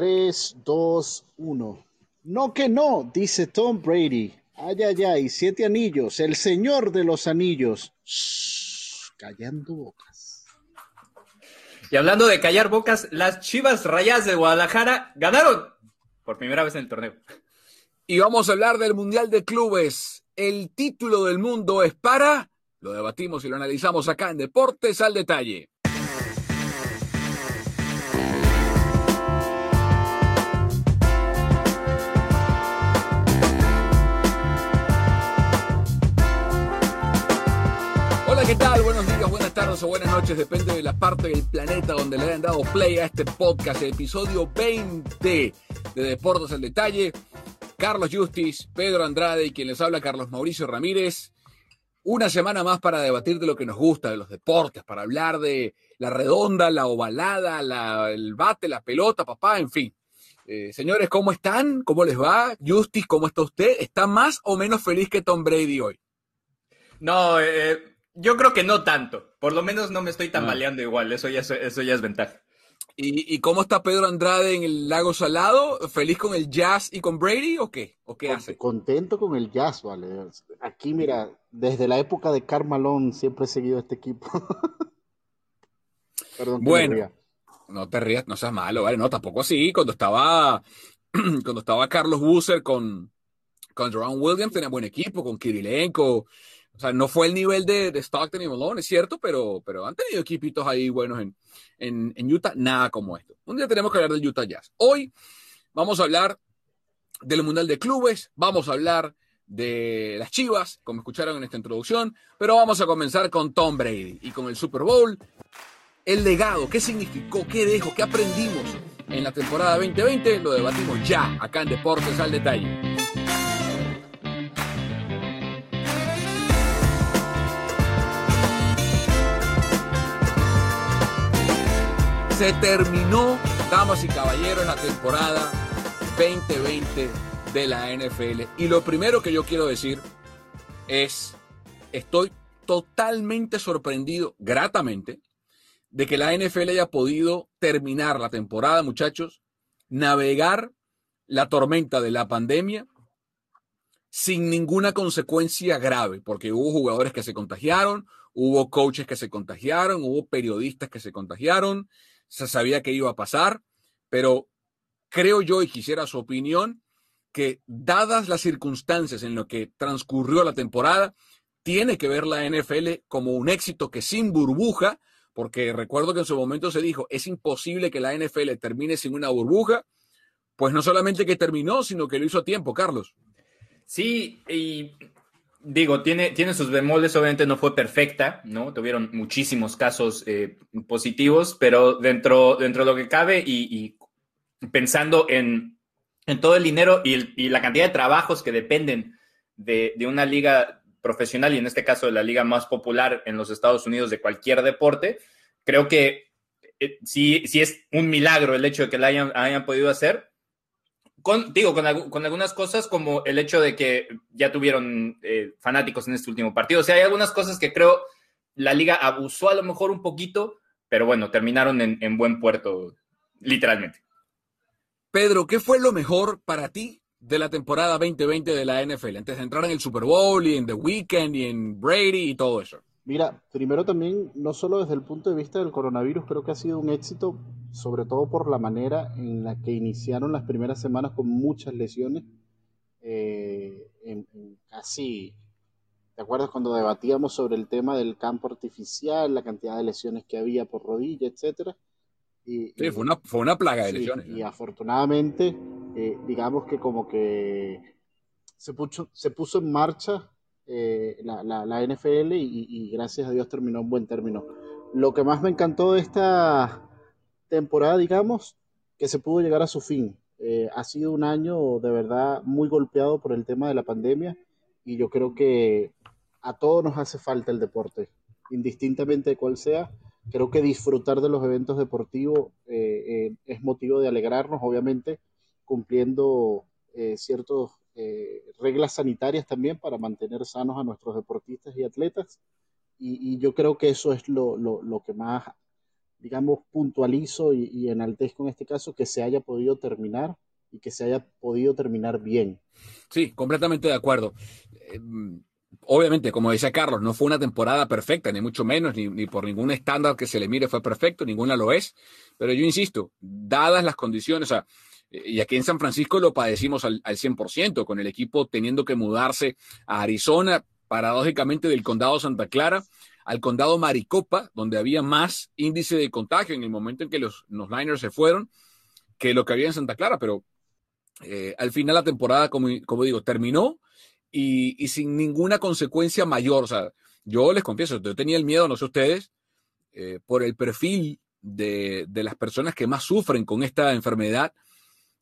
Tres, dos, uno. No que no, dice Tom Brady. Ay, ay, ay, siete anillos, el señor de los anillos. Shh, callando bocas. Y hablando de callar bocas, las Chivas Rayas de Guadalajara ganaron por primera vez en el torneo. Y vamos a hablar del Mundial de Clubes. El título del mundo es para... Lo debatimos y lo analizamos acá en Deportes al Detalle. ¿Qué tal? Buenos días, buenas tardes o buenas noches, depende de la parte del planeta donde le hayan dado play a este podcast, episodio 20 de Deportes al Detalle. Carlos Justis, Pedro Andrade y quien les habla, Carlos Mauricio Ramírez. Una semana más para debatir de lo que nos gusta, de los deportes, para hablar de la redonda, la ovalada, la- el bate, la pelota, papá, en fin. Eh, señores, ¿cómo están? ¿Cómo les va? Justis, ¿cómo está usted? ¿Está más o menos feliz que Tom Brady hoy? No, eh, yo creo que no tanto. Por lo menos no me estoy tambaleando igual. Eso ya, es- eso ya es ventaja. ¿Y, y cómo está Pedro Andrade en el lago salado? ¿Feliz con el jazz y con Brady o qué? ¿O qué hace? Contento con el jazz, vale. Aquí, mira, desde la época de Carmalón siempre he seguido este equipo. Perdón Bueno. No te rías, no seas malo, ¿vale? No, tampoco así. Cuando estaba, cuando estaba Carlos Busser con, con Jerome Williams, tenía buen equipo, con Kirilenko. O sea, no fue el nivel de, de Stockton y Malone, es cierto, pero, pero han tenido equipitos ahí buenos en, en, en Utah, nada como esto. Un día tenemos que hablar del Utah Jazz. Hoy vamos a hablar del Mundial de Clubes, vamos a hablar de las Chivas, como escucharon en esta introducción, pero vamos a comenzar con Tom Brady y con el Super Bowl el legado, qué significó, qué dejó, qué aprendimos en la temporada 2020, lo debatimos ya acá en Deportes al Detalle. Se terminó, damas y caballeros, la temporada 2020 de la NFL. Y lo primero que yo quiero decir es, estoy totalmente sorprendido, gratamente, de que la NFL haya podido terminar la temporada, muchachos, navegar la tormenta de la pandemia sin ninguna consecuencia grave, porque hubo jugadores que se contagiaron, hubo coaches que se contagiaron, hubo periodistas que se contagiaron, se sabía que iba a pasar, pero creo yo y quisiera su opinión que dadas las circunstancias en lo que transcurrió la temporada, tiene que ver la NFL como un éxito que sin burbuja, porque recuerdo que en su momento se dijo, es imposible que la NFL termine sin una burbuja, pues no solamente que terminó, sino que lo hizo a tiempo, Carlos. Sí, y digo, tiene, tiene sus bemoles, obviamente no fue perfecta, ¿no? Tuvieron muchísimos casos eh, positivos, pero dentro, dentro de lo que cabe y, pensando en, en, todo el dinero y, la cantidad de trabajos que dependen de, de una liga profesional y en este caso de la liga más popular en los Estados Unidos de cualquier deporte, creo que eh, sí, sí es un milagro el hecho de que la hayan, hayan podido hacer. Con, digo, con, algunas cosas como el hecho de que ya tuvieron eh, fanáticos en este último partido. O sea, hay algunas cosas que creo la liga abusó a lo mejor un poquito, pero bueno, terminaron en, en buen puerto, literalmente. Pedro, ¿qué fue lo mejor para ti de la temporada 2020 de la NFL? Antes de entrar en el Super Bowl y en The Weeknd y en Brady y todo eso. Mira, primero también, no solo desde el punto de vista del coronavirus, creo que ha sido un éxito, sobre todo por la manera en la que iniciaron las primeras semanas con muchas lesiones, eh, en, en casi, ¿te acuerdas cuando debatíamos sobre el tema del campo artificial, la cantidad de lesiones que había por rodilla, etcétera? Y, sí, fue una, fue una plaga de lesiones. Y, afortunadamente, eh, digamos que como que se puso, se puso en marcha eh, la, la, la, NFL y, y, gracias a Dios terminó en buen término. Lo que más me encantó de esta temporada, digamos, que se pudo llegar a su fin. Eh, ha sido un año de verdad muy golpeado por el tema de la pandemia y yo creo que a todos nos hace falta el deporte, indistintamente de cuál sea. Creo que disfrutar de los eventos deportivos eh, eh, es motivo de alegrarnos, obviamente, cumpliendo ciertos eh, reglas sanitarias también para mantener sanos a nuestros deportistas y atletas. Y, yo creo que eso es lo, lo, lo que más, digamos, puntualizo y, enaltezco en este caso, que se haya podido terminar y que se haya podido terminar bien. Sí, completamente de acuerdo. Eh, obviamente, como decía Carlos, no fue una temporada perfecta, ni mucho menos, ni, ni, por ningún estándar que se le mire fue perfecto, ninguna lo es. Pero yo insisto, dadas las condiciones, o sea, y aquí en San Francisco lo padecimos al, al 100%, con el equipo teniendo que mudarse a Arizona, paradójicamente del condado Santa Clara al condado Maricopa, donde había más índice de contagio en el momento en que los, los Niners se fueron que lo que había en Santa Clara, pero eh, al final la temporada, como, como digo, terminó y, y, sin ninguna consecuencia mayor. O sea, yo les confieso, yo tenía el miedo, no sé ustedes, eh, por el perfil de, de las personas que más sufren con esta enfermedad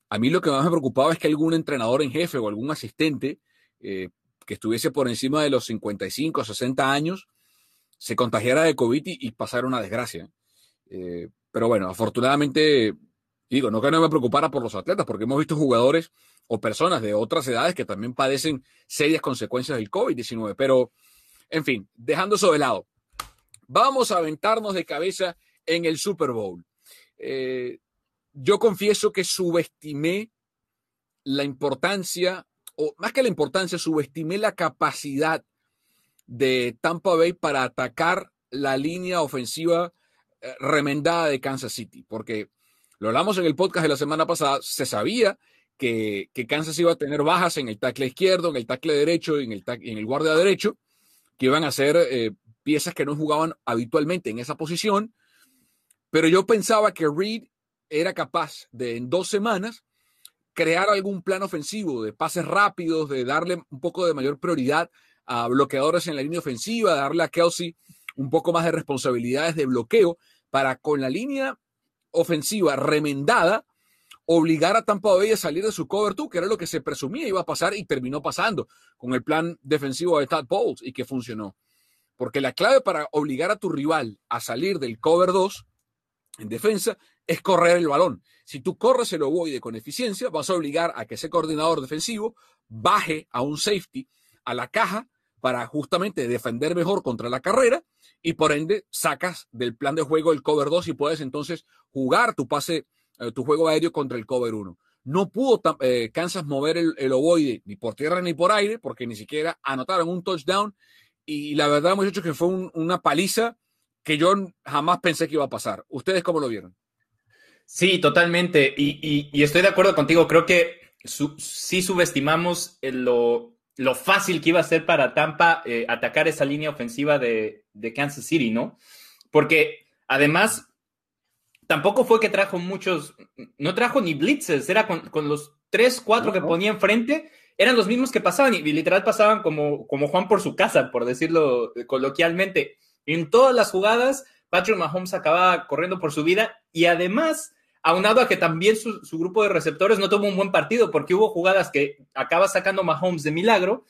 a mí lo que más me preocupaba es que algún entrenador en jefe o algún asistente eh, que estuviese por encima de los 55 o 60 años se contagiara de COVID y, y pasara una desgracia. Eh, pero bueno, afortunadamente, digo, no que no me preocupara por los atletas, porque hemos visto jugadores o personas de otras edades que también padecen serias consecuencias del COVID-19. Pero, en fin, dejando eso de lado, vamos a aventarnos de cabeza en el Super Bowl. Eh, yo confieso que subestimé la importancia, o más que la importancia, subestimé la capacidad de Tampa Bay para atacar la línea ofensiva eh, remendada de Kansas City, porque lo hablamos en el podcast de la semana pasada, se sabía que, que Kansas iba a tener bajas en el tackle izquierdo, en el tackle derecho y en el, en el guardia derecho, que iban a ser eh, piezas que no jugaban habitualmente en esa posición, pero yo pensaba que Reed era capaz de en dos semanas crear algún plan ofensivo de pases rápidos, de darle un poco de mayor prioridad a bloqueadores en la línea ofensiva, darle a Kelsey un poco más de responsabilidades de bloqueo para con la línea ofensiva remendada obligar a Tampa Bay a salir de su cover 2, que era lo que se presumía iba a pasar y terminó pasando con el plan defensivo de Todd Bowles y que funcionó. Porque la clave para obligar a tu rival a salir del cover 2 en defensa es correr el balón. Si tú corres el ovoide con eficiencia, vas a obligar a que ese coordinador defensivo baje a un safety a la caja para justamente defender mejor contra la carrera y por ende sacas del plan de juego el cover 2 y puedes entonces jugar tu pase, eh, tu juego aéreo contra el cover 1. No pudo eh, Kansas mover el, el, ovoide ni por tierra ni por aire porque ni siquiera anotaron un touchdown y la verdad muchachos que fue un, una paliza que yo jamás pensé que iba a pasar. ¿Ustedes cómo lo vieron? Sí, totalmente. Y, y, y estoy de acuerdo contigo. Creo que su, sí subestimamos lo, lo, fácil que iba a ser para Tampa eh, atacar esa línea ofensiva de, de, Kansas City, ¿no? Porque además, tampoco fue que trajo muchos, no trajo ni blitzes, era con, con los tres, cuatro que ponía enfrente, eran los mismos que pasaban y, y literal pasaban como, como Juan por su casa, por decirlo coloquialmente. En todas las jugadas, Patrick Mahomes acababa corriendo por su vida y además aunado a que también su, grupo de receptores no tuvo un buen partido porque hubo jugadas que acaba sacando Mahomes de milagro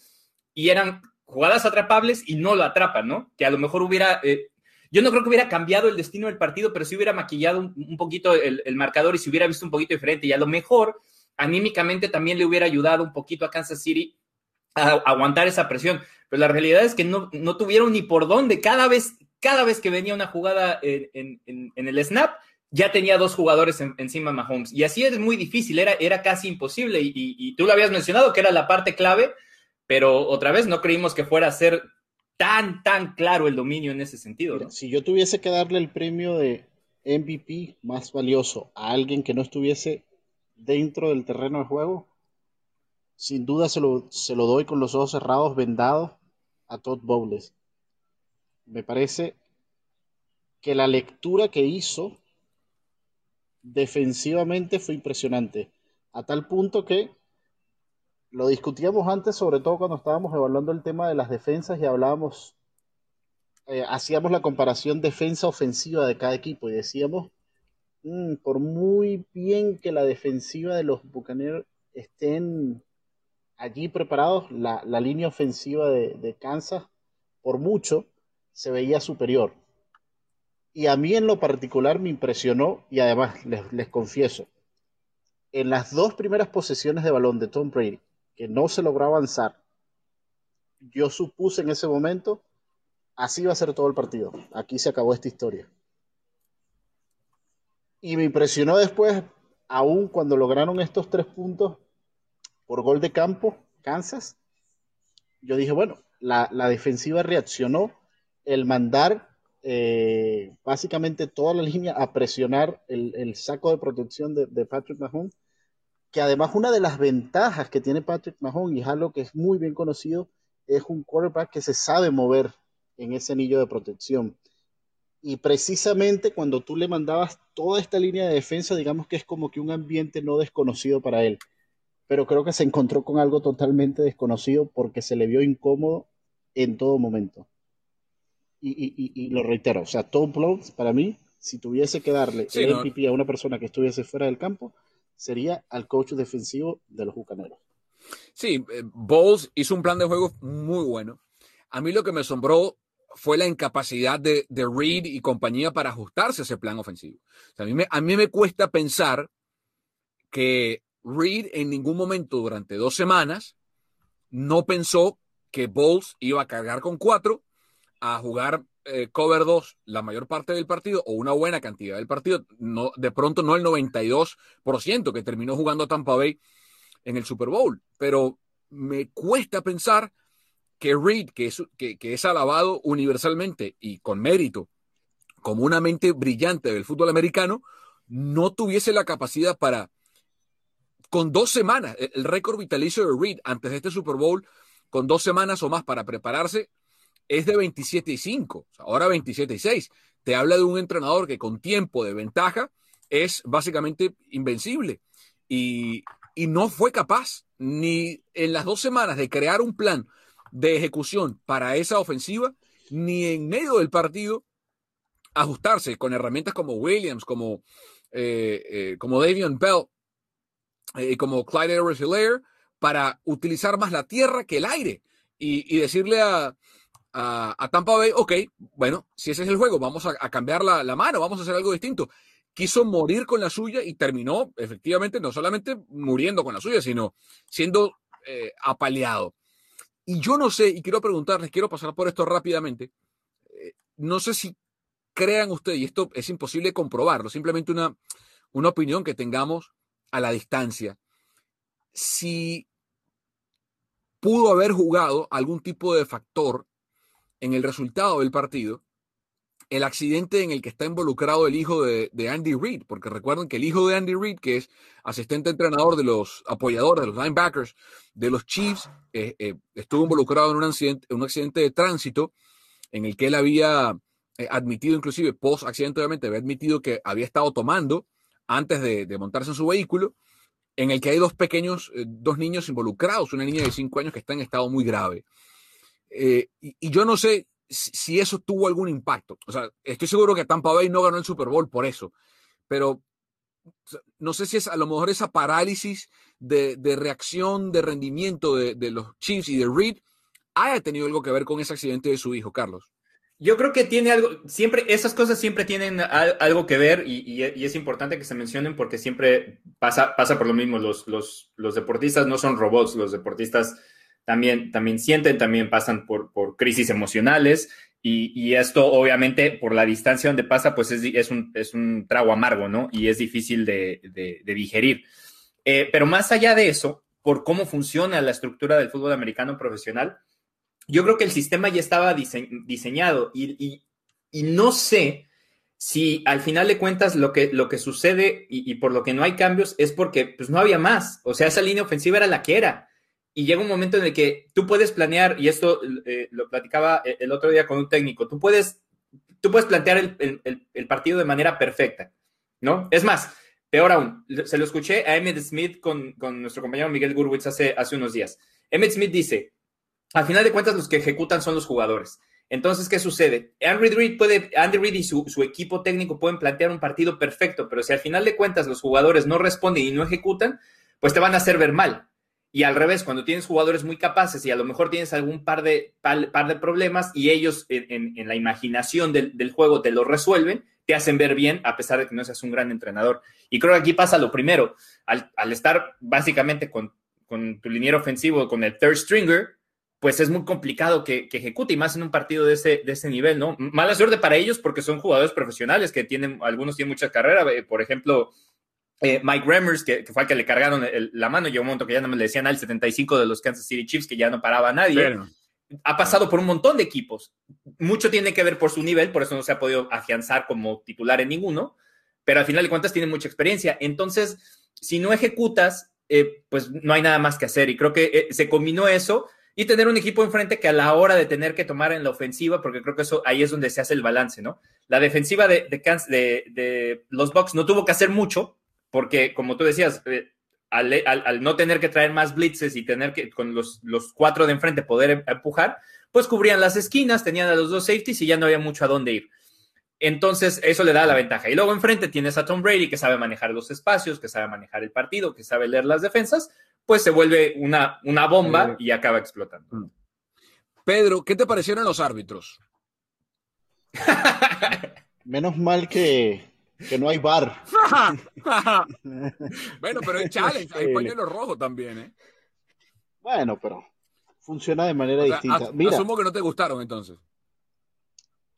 y eran jugadas atrapables y no lo atrapan, ¿no? Que a lo mejor hubiera, eh, yo no creo que hubiera cambiado el destino del partido, pero sí hubiera maquillado un, poquito el, marcador y se hubiera visto un poquito diferente. Y a lo mejor anímicamente también le hubiera ayudado un poquito a Kansas City a aguantar esa presión. Pero la realidad es que no, no tuvieron ni por dónde. Cada vez, cada vez que venía una jugada en, el snap, ya tenía dos jugadores encima de Mahomes. Y así es muy difícil, era, era casi imposible. Y, tú lo habías mencionado, que era la parte clave, pero otra vez no creímos que fuera a ser tan, tan claro el dominio en ese sentido. Si yo tuviese que darle el premio de MVP más valioso a alguien que no estuviese dentro del terreno de juego, sin duda se lo, se lo doy con los ojos cerrados, vendados, a Todd Bowles. Me parece que la lectura que hizo defensivamente fue impresionante, a tal punto que lo discutíamos antes, sobre todo cuando estábamos evaluando el tema de las defensas y hablábamos, eh, hacíamos la comparación defensa-ofensiva de cada equipo y decíamos, mm, por muy bien que la defensiva de los Buccaneers estén allí preparados, la, línea ofensiva de, Kansas, por mucho, se veía superior. Y a mí en lo particular me impresionó, y además les, les confieso, en las dos primeras posesiones de balón de Tom Brady, que no se logró avanzar, yo supuse en ese momento, así va a ser todo el partido. Aquí se acabó esta historia. Y me impresionó después, aún cuando lograron estos tres puntos por gol de campo, Kansas, yo dije, bueno, la, defensiva reaccionó, el mandar eh, básicamente toda la línea a presionar el, saco de protección de, Patrick Mahomes que además una de las ventajas que tiene Patrick Mahomes, y es algo que es muy bien conocido, es un quarterback que se sabe mover en ese anillo de protección. Y precisamente cuando tú le mandabas toda esta línea de defensa, digamos que es como que un ambiente no desconocido para él. Pero creo que se encontró con algo totalmente desconocido porque se le vio incómodo en todo momento. Y, lo reitero, o sea, Tom Blowns, para mí, si tuviese que darle el MVP a una persona que estuviese fuera del campo, sería al coach defensivo de los Bucaneros. Sí, eh, Bowles hizo un plan de juego muy bueno. A mí lo que me asombró fue la incapacidad de, Reed y compañía para ajustarse a ese plan ofensivo. a, mí me, a mí me cuesta pensar que Reed en ningún momento durante dos semanas no pensó que Bowles iba a cargar con cuatro, a jugar eh, cover 2 la mayor parte del partido o una buena cantidad del partido, no, de pronto no el 92% que terminó jugando Tampa Bay en el Super Bowl, pero me cuesta pensar que Reed, que es, que, es alabado universalmente y con mérito como una mente brillante del fútbol americano, no tuviese la capacidad para, con dos semanas, el récord vitalicio de Reed antes de este Super Bowl, con dos semanas o más para prepararse, es de 27 y 5, ahora 27 y 6. Te habla de un entrenador que con tiempo de ventaja es básicamente invencible y, no fue capaz ni en las dos semanas de crear un plan de ejecución para esa ofensiva, ni en medio del partido ajustarse con herramientas como Williams, como, eh, eh, como Davion Bell, y eh, como Clyde Edwards para utilizar más la tierra que el aire y decirle a, a, Tampa Bay, ok, bueno, si ese es el juego, vamos a, cambiar la, mano, vamos a hacer algo distinto. Quiso morir con la suya y terminó efectivamente no solamente muriendo con la suya, sino siendo eh, apaleado. Y yo no sé, y quiero preguntarles, quiero pasar por esto rápidamente, eh, no sé si crean ustedes, y esto es imposible comprobarlo, simplemente una, una opinión que tengamos a la distancia, si pudo haber jugado algún tipo de factor en el resultado del partido el accidente en el que está involucrado el hijo de, Andy Reid, porque recuerden que el hijo de Andy Reid, que es asistente entrenador de los apoyadores, de los linebackers de los Chiefs, eh, eh, estuvo involucrado en un, accidente, un accidente de tránsito en el que él había eh, admitido, inclusive post accidente, obviamente, había admitido que había estado tomando antes de, de, montarse en su vehículo, en el que hay dos pequeños, dos niños involucrados, una niña de cinco años que está en estado muy grave. Eh, y, yo no sé si, eso tuvo algún impacto. O sea, estoy seguro que Tampa Bay no ganó el Super Bowl por eso, pero no sé si es a lo mejor esa parálisis de, reacción, de rendimiento de, los Chiefs y de Reed haya tenido algo que ver con ese accidente de su hijo, Carlos. Yo creo que tiene algo, siempre, esas cosas siempre tienen algo que ver y, es importante que se mencionen porque siempre pasa, pasa por lo mismo. Los, los, los deportistas no son robots, los deportistas también, también sienten, también pasan por, por crisis emocionales y, esto obviamente por la distancia donde pasa, pues es, es, un, es un trago amargo, ¿no? Y es difícil de, de, digerir. Eh, pero más allá de eso, por cómo funciona la estructura del fútbol americano profesional, yo creo que el sistema ya estaba diseñado y, no sé si al final de cuentas lo que, lo que sucede y, por lo que no hay cambios es porque pues no había más. O sea, esa línea ofensiva era la que era. Y llega un momento en el que tú puedes planear, y esto eh, lo platicaba eh, el otro día con un técnico, tú puedes, tú puedes plantear el, partido de manera perfecta, ¿no? Es más, peor aún, se lo escuché a Emmett Smith con, nuestro compañero Miguel Gurwitz hace, hace unos días. Emmett Smith dice, al final de cuentas los que ejecutan son los jugadores. Entonces, ¿qué sucede? Andy Reid, puede, Andy Reid y su, equipo técnico pueden plantear un partido perfecto, pero si al final de cuentas los jugadores no responden y no ejecutan, pues te van a hacer ver mal. Y al revés, cuando tienes jugadores muy capaces y a lo mejor tienes algún par de, par, de problemas y ellos en, la imaginación del, juego te lo resuelven, te hacen ver bien a pesar de que no seas un gran entrenador. Y creo que aquí pasa lo primero, al, estar básicamente con, con tu liniero ofensivo, con el third stringer, pues es muy complicado que, ejecute, y más en un partido de ese, de ese nivel, ¿no? Mala suerte para ellos porque son jugadores profesionales que tienen, algunos tienen mucha carrera, eh, por ejemplo, eh, Mike Remmers, que, fue al que le cargaron la mano, llegó un momento que ya no me le decían al 75 de los Kansas City Chiefs, que ya no paraba a nadie. Ha pasado por un montón de equipos. Mucho tiene que ver por su nivel, por eso no se ha podido afianzar como titular en ninguno, pero al final de cuentas tiene mucha experiencia. Entonces, si no ejecutas, eh, pues no hay nada más que hacer. Y creo que se combinó eso y tener un equipo enfrente que a la hora de tener que tomar en la ofensiva, porque creo que eso ahí es donde se hace el balance, ¿no? La defensiva de, de, los Bucks no tuvo que hacer mucho, porque como tú decías, eh, al, no tener que traer más blitzes y tener que con los, los cuatro de enfrente poder em, empujar, pues cubrían las esquinas, tenían a los dos safeties y ya no había mucho a dónde ir. Entonces, eso le da la ventaja. Y luego enfrente tienes a Tom Brady, que sabe manejar los espacios, que sabe manejar el partido, que sabe leer las defensas, pues se vuelve una, una bomba y acaba explotando. Mm. Pedro, ¿qué te parecieron los árbitros? Menos mal que, no hay bar. bueno, pero hay challenge, hay pañuelo rojo también, ¿eh? Bueno, pero funciona de manera distinta. Mira, asumo que no te gustaron entonces.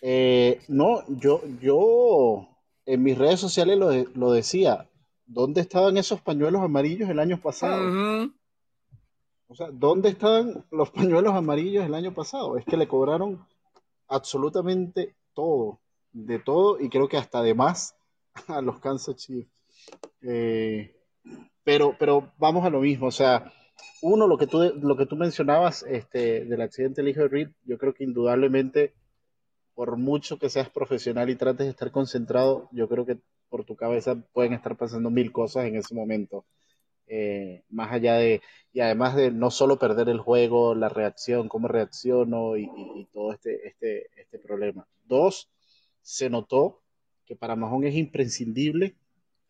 Eh, no, yo, yo en mis redes sociales lo, lo decía. ¿dónde estaban esos pañuelos amarillos el año pasado? O sea, ¿dónde estaban los pañuelos amarillos el año pasado? Es que le cobraron absolutamente todo, de todo, y creo que hasta de más a los Kansas Chiefs. Eh, pero, pero vamos a lo mismo, o sea, uno, lo que tú, lo que tú mencionabas este, del accidente del hijo de Reed, yo creo que indudablemente, por mucho que seas profesional y trates de estar concentrado, yo creo que por tu cabeza pueden estar pasando mil cosas en ese momento. Eh, más allá de, y además de no solo perder el juego, la reacción, cómo reacciono y, todo este, este, este problema. Dos, se notó que para Mahón es imprescindible,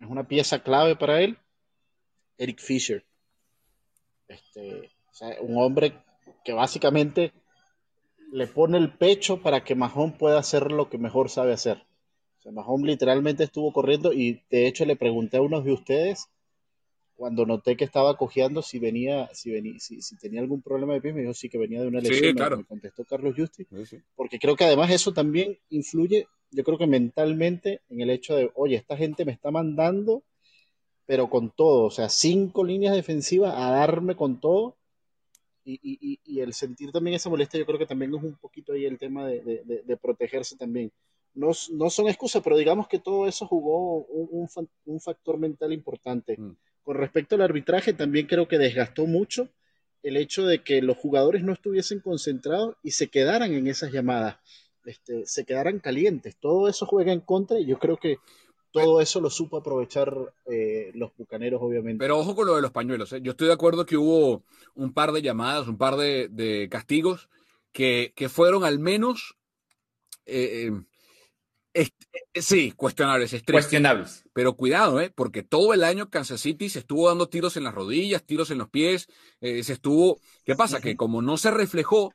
es una pieza clave para él, Eric Fisher. Este, un hombre que básicamente le pone el pecho para que Mahón pueda hacer lo que mejor sabe hacer. O sea, Mahomes literalmente estuvo corriendo y de hecho le pregunté a unos de ustedes cuando noté que estaba cojeando si venía, si venía, si, tenía algún problema de pie, me dijo sí que venía de una lesión. Me contestó Carlos Justi. Porque creo que además eso también influye, yo creo que mentalmente, en el hecho de, oye, esta gente me está mandando, pero con todo, o sea, cinco líneas defensivas a darme con todo. Y, y, el sentir también esa molestia, yo creo que también es un poquito ahí el tema de, de protegerse también no, son excusas, pero digamos que todo eso jugó un, factor mental importante. Mm. Con respecto al arbitraje, también creo que desgastó mucho el hecho de que los jugadores no estuviesen concentrados y se quedaran en esas llamadas, este, se quedaran calientes. Todo eso juega en contra y yo creo que todo eso lo supo aprovechar eh, los bucaneros, obviamente. Pero ojo con lo de los pañuelos. ¿eh? Yo estoy de acuerdo que hubo un par de llamadas, un par de, castigos que, fueron al menos eh, eh, sí, cuestionables, Cuestionables. Pero cuidado, ¿eh? porque todo el año Kansas City se estuvo dando tiros en las rodillas, tiros en los pies, eh, se estuvo... ¿Qué pasa? Que como no se reflejó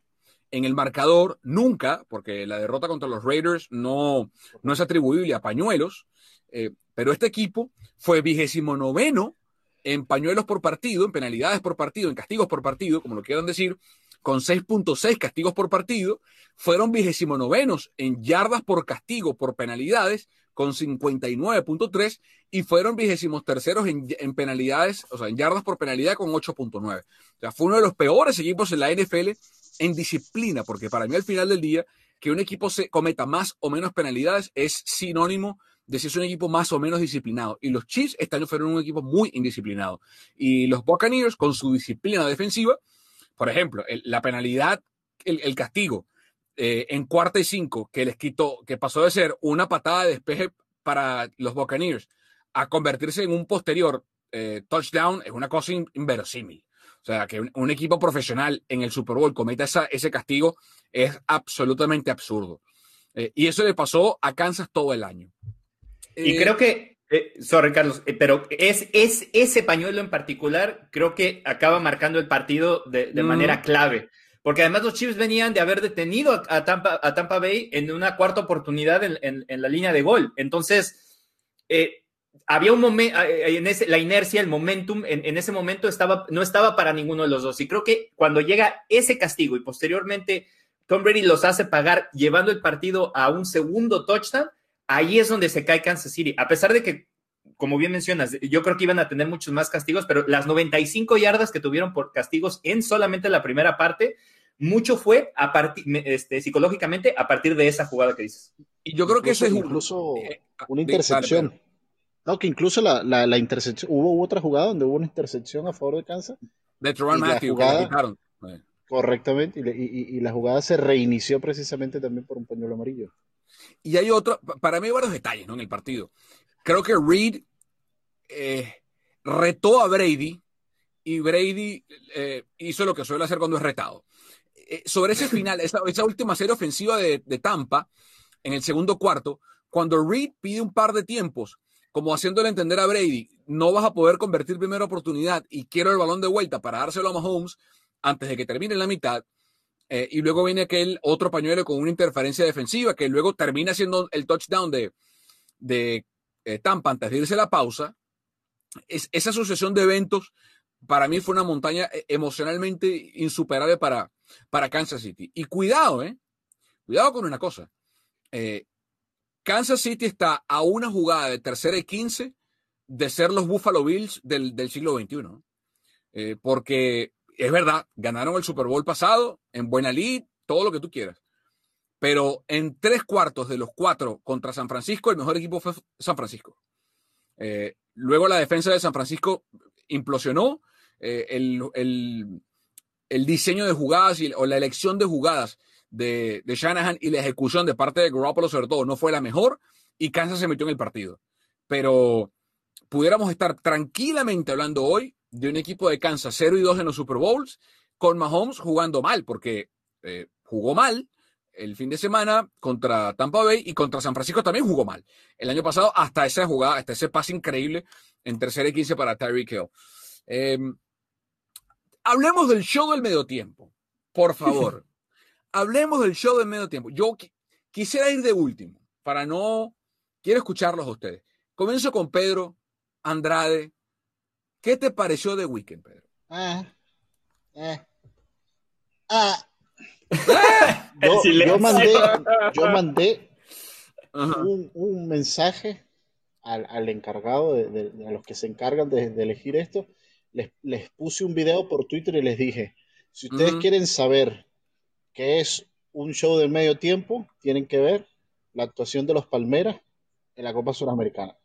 en el marcador, nunca, porque la derrota contra los Raiders no, no es atribuible a pañuelos, eh, pero este equipo fue vigésimo noveno en pañuelos por partido, en penalidades por partido, en castigos por partido, como lo quieran decir, con 6.6 castigos por partido, fueron vigésimo novenos en yardas por castigo por penalidades, con 59.3 y fueron vigésimos terceros en, en, penalidades, o sea, en yardas por penalidad con 8.9. O sea, fue uno de los peores equipos en la NFL en disciplina, porque para mí al final del día, que un equipo se cometa más o menos penalidades es sinónimo de si es un equipo más o menos disciplinado. Y los Chiefs este año fueron un equipo muy indisciplinado. Y los Buccaneers, con su disciplina defensiva, por ejemplo, la penalidad, el, castigo eh, en cuarta y cinco, que les quitó, que pasó de ser una patada de despeje para los Buccaneers a convertirse en un posterior eh, touchdown, es una cosa in, inverosímil. O sea, que un, un, equipo profesional en el Super Bowl cometa esa, ese castigo es absolutamente absurdo. Eh, y eso le pasó a Kansas todo el año. Y creo que, eh, sorry Carlos, eh, pero es, es ese pañuelo en particular, creo que acaba marcando el partido de, de mm. manera clave. Porque además los Chiefs venían de haber detenido a Tampa, a Tampa Bay en una cuarta oportunidad en, en, en la línea de gol. Entonces, eh, había un momento, en ese, la inercia, el momentum, en, en, ese momento estaba, no estaba para ninguno de los dos. Y creo que cuando llega ese castigo y posteriormente Tom Brady los hace pagar llevando el partido a un segundo touchdown, ahí es donde se cae Kansas City. A pesar de que, como bien mencionas, yo creo que iban a tener muchos más castigos, pero las 95 yardas que tuvieron por castigos en solamente la primera parte, mucho fue a partir, este, psicológicamente a partir de esa jugada que dices. Y yo creo que eso es incluso eh, una intercepción. No, que incluso la, la, la, intercepción, hubo otra jugada donde hubo una intercepción a favor de Kansas. De Teron Matthew, jugada, que la quitaron. Correctamente, y, y, y, la jugada se reinició precisamente también por un pañuelo amarillo. Y hay otro, para mí hay varios detalles ¿no? en el partido. Creo que Reed eh, retó a Brady y Brady eh, hizo lo que suele hacer cuando es retado. Eh, sobre ese final, esa, esa, última serie ofensiva de, de Tampa, en el segundo cuarto, cuando Reed pide un par de tiempos, como haciéndole entender a Brady, no vas a poder convertir primera oportunidad y quiero el balón de vuelta para dárselo a Mahomes antes de que termine la mitad. Eh, y luego viene aquel otro pañuelo con una interferencia defensiva que luego termina siendo el touchdown de, de eh, Tampa antes de irse la pausa. Es, esa sucesión de eventos para mí fue una montaña eh, emocionalmente insuperable para, para Kansas City. Y cuidado, ¿eh? Cuidado con una cosa. Eh, Kansas City está a una jugada de tercera y quince de ser los Buffalo Bills del, del siglo XXI. Eh, porque es verdad, ganaron el Super Bowl pasado en buena lead, todo lo que tú quieras. Pero en tres cuartos de los cuatro contra San Francisco, el mejor equipo fue San Francisco. Eh, luego la defensa de San Francisco implosionó. Eh, el, el, el, diseño de jugadas y, o la elección de jugadas de, de, Shanahan y la ejecución de parte de Garoppolo, sobre todo, no fue la mejor y Kansas se metió en el partido. Pero pudiéramos estar tranquilamente hablando hoy de un equipo de Kansas 0 y 2 en los Super Bowls, con Mahomes jugando mal, porque eh, jugó mal el fin de semana contra Tampa Bay y contra San Francisco también jugó mal. El año pasado, hasta esa jugada, hasta ese pase increíble en tercera y quince para Tyreek Hill. Eh, hablemos del show del medio tiempo, por favor. hablemos del show del medio tiempo. Yo qu quisiera ir de último, para no. Quiero escucharlos a ustedes. Comienzo con Pedro Andrade. ¿Qué te pareció de Weekend, Pedro? Ah, eh, ah. yo, yo, mandé, yo mandé un, un, mensaje al, al encargado, de, de, a los que se encargan de, de elegir esto. Les, les, puse un video por Twitter y les dije, si ustedes uh -huh. quieren saber qué es un show del medio tiempo, tienen que ver la actuación de los Palmeras en la Copa Suramericana.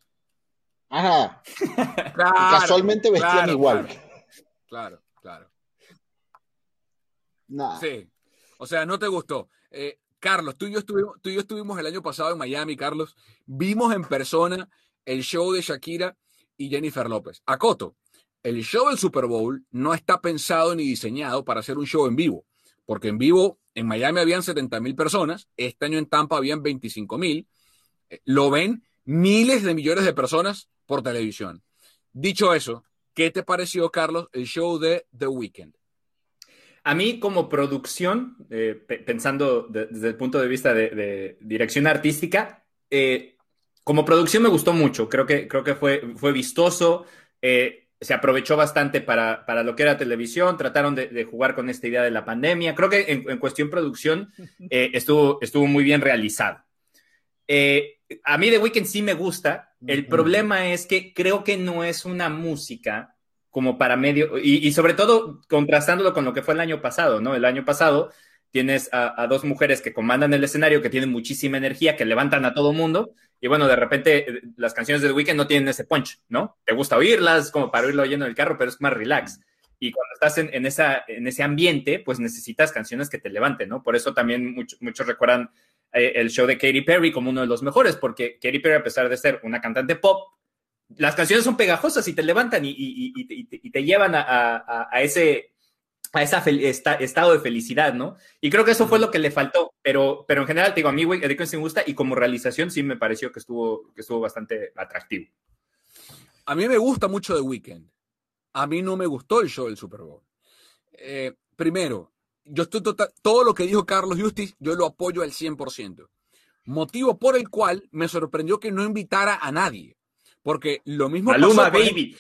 Ajá. Claro, casualmente vestían claro, igual. Claro, claro. Nah. Sí. O sea, no te gustó. Eh, Carlos, tú y, yo estuvimos, tú y yo estuvimos el año pasado en Miami, Carlos. Vimos en persona el show de Shakira y Jennifer López. Acoto, el show del Super Bowl no está pensado ni diseñado para hacer un show en vivo, porque en vivo en Miami habían 70 mil personas, este año en Tampa habían 25 mil. Eh, lo ven miles de millones de personas por televisión. Dicho eso, ¿qué te pareció, Carlos, el show de The Weeknd? a mí como producción, eh, pensando desde el punto de vista de, dirección artística, eh, como producción me gustó mucho. Creo que, creo que fue, fue vistoso. Se aprovechó bastante para, para, lo que era televisión, trataron de, jugar con esta idea de la pandemia. Creo que en, cuestión producción estuvo, estuvo muy bien realizado. a mí The Weeknd sí me gusta. El problema es que creo que no es una música como para medio, y, sobre todo contrastándolo con lo que fue el año pasado, ¿no? El año pasado tienes a, dos mujeres que comandan el escenario, que tienen muchísima energía, que levantan a todo mundo, y bueno, de repente eh, las canciones del weekend no tienen ese punch, ¿no? Te gusta oírlas como para oírlo oyendo en el carro, pero es más relax. Y cuando estás en, esa, en ese ambiente, pues necesitas canciones que te levanten, ¿no? Por eso también muchos recuerdan eh, el show de Katy Perry como uno de los mejores, porque Katy Perry, a pesar de ser una cantante pop, las canciones son pegajosas y te levantan y, te llevan a, ese a ese estado de felicidad, ¿no? Y creo que eso fue lo que le faltó, pero, pero en general, te digo, a mí, güey, sí me gusta y como realización sí me pareció que estuvo, que estuvo bastante atractivo. A mí me gusta mucho The Weeknd. A mí no me gustó el show del Super Bowl. Eh, primero, yo estoy total, todo lo que dijo Carlos Justice, yo lo apoyo al 100%. Motivo por el cual me sorprendió que no invitara a nadie. Porque lo mismo Maluma Baby.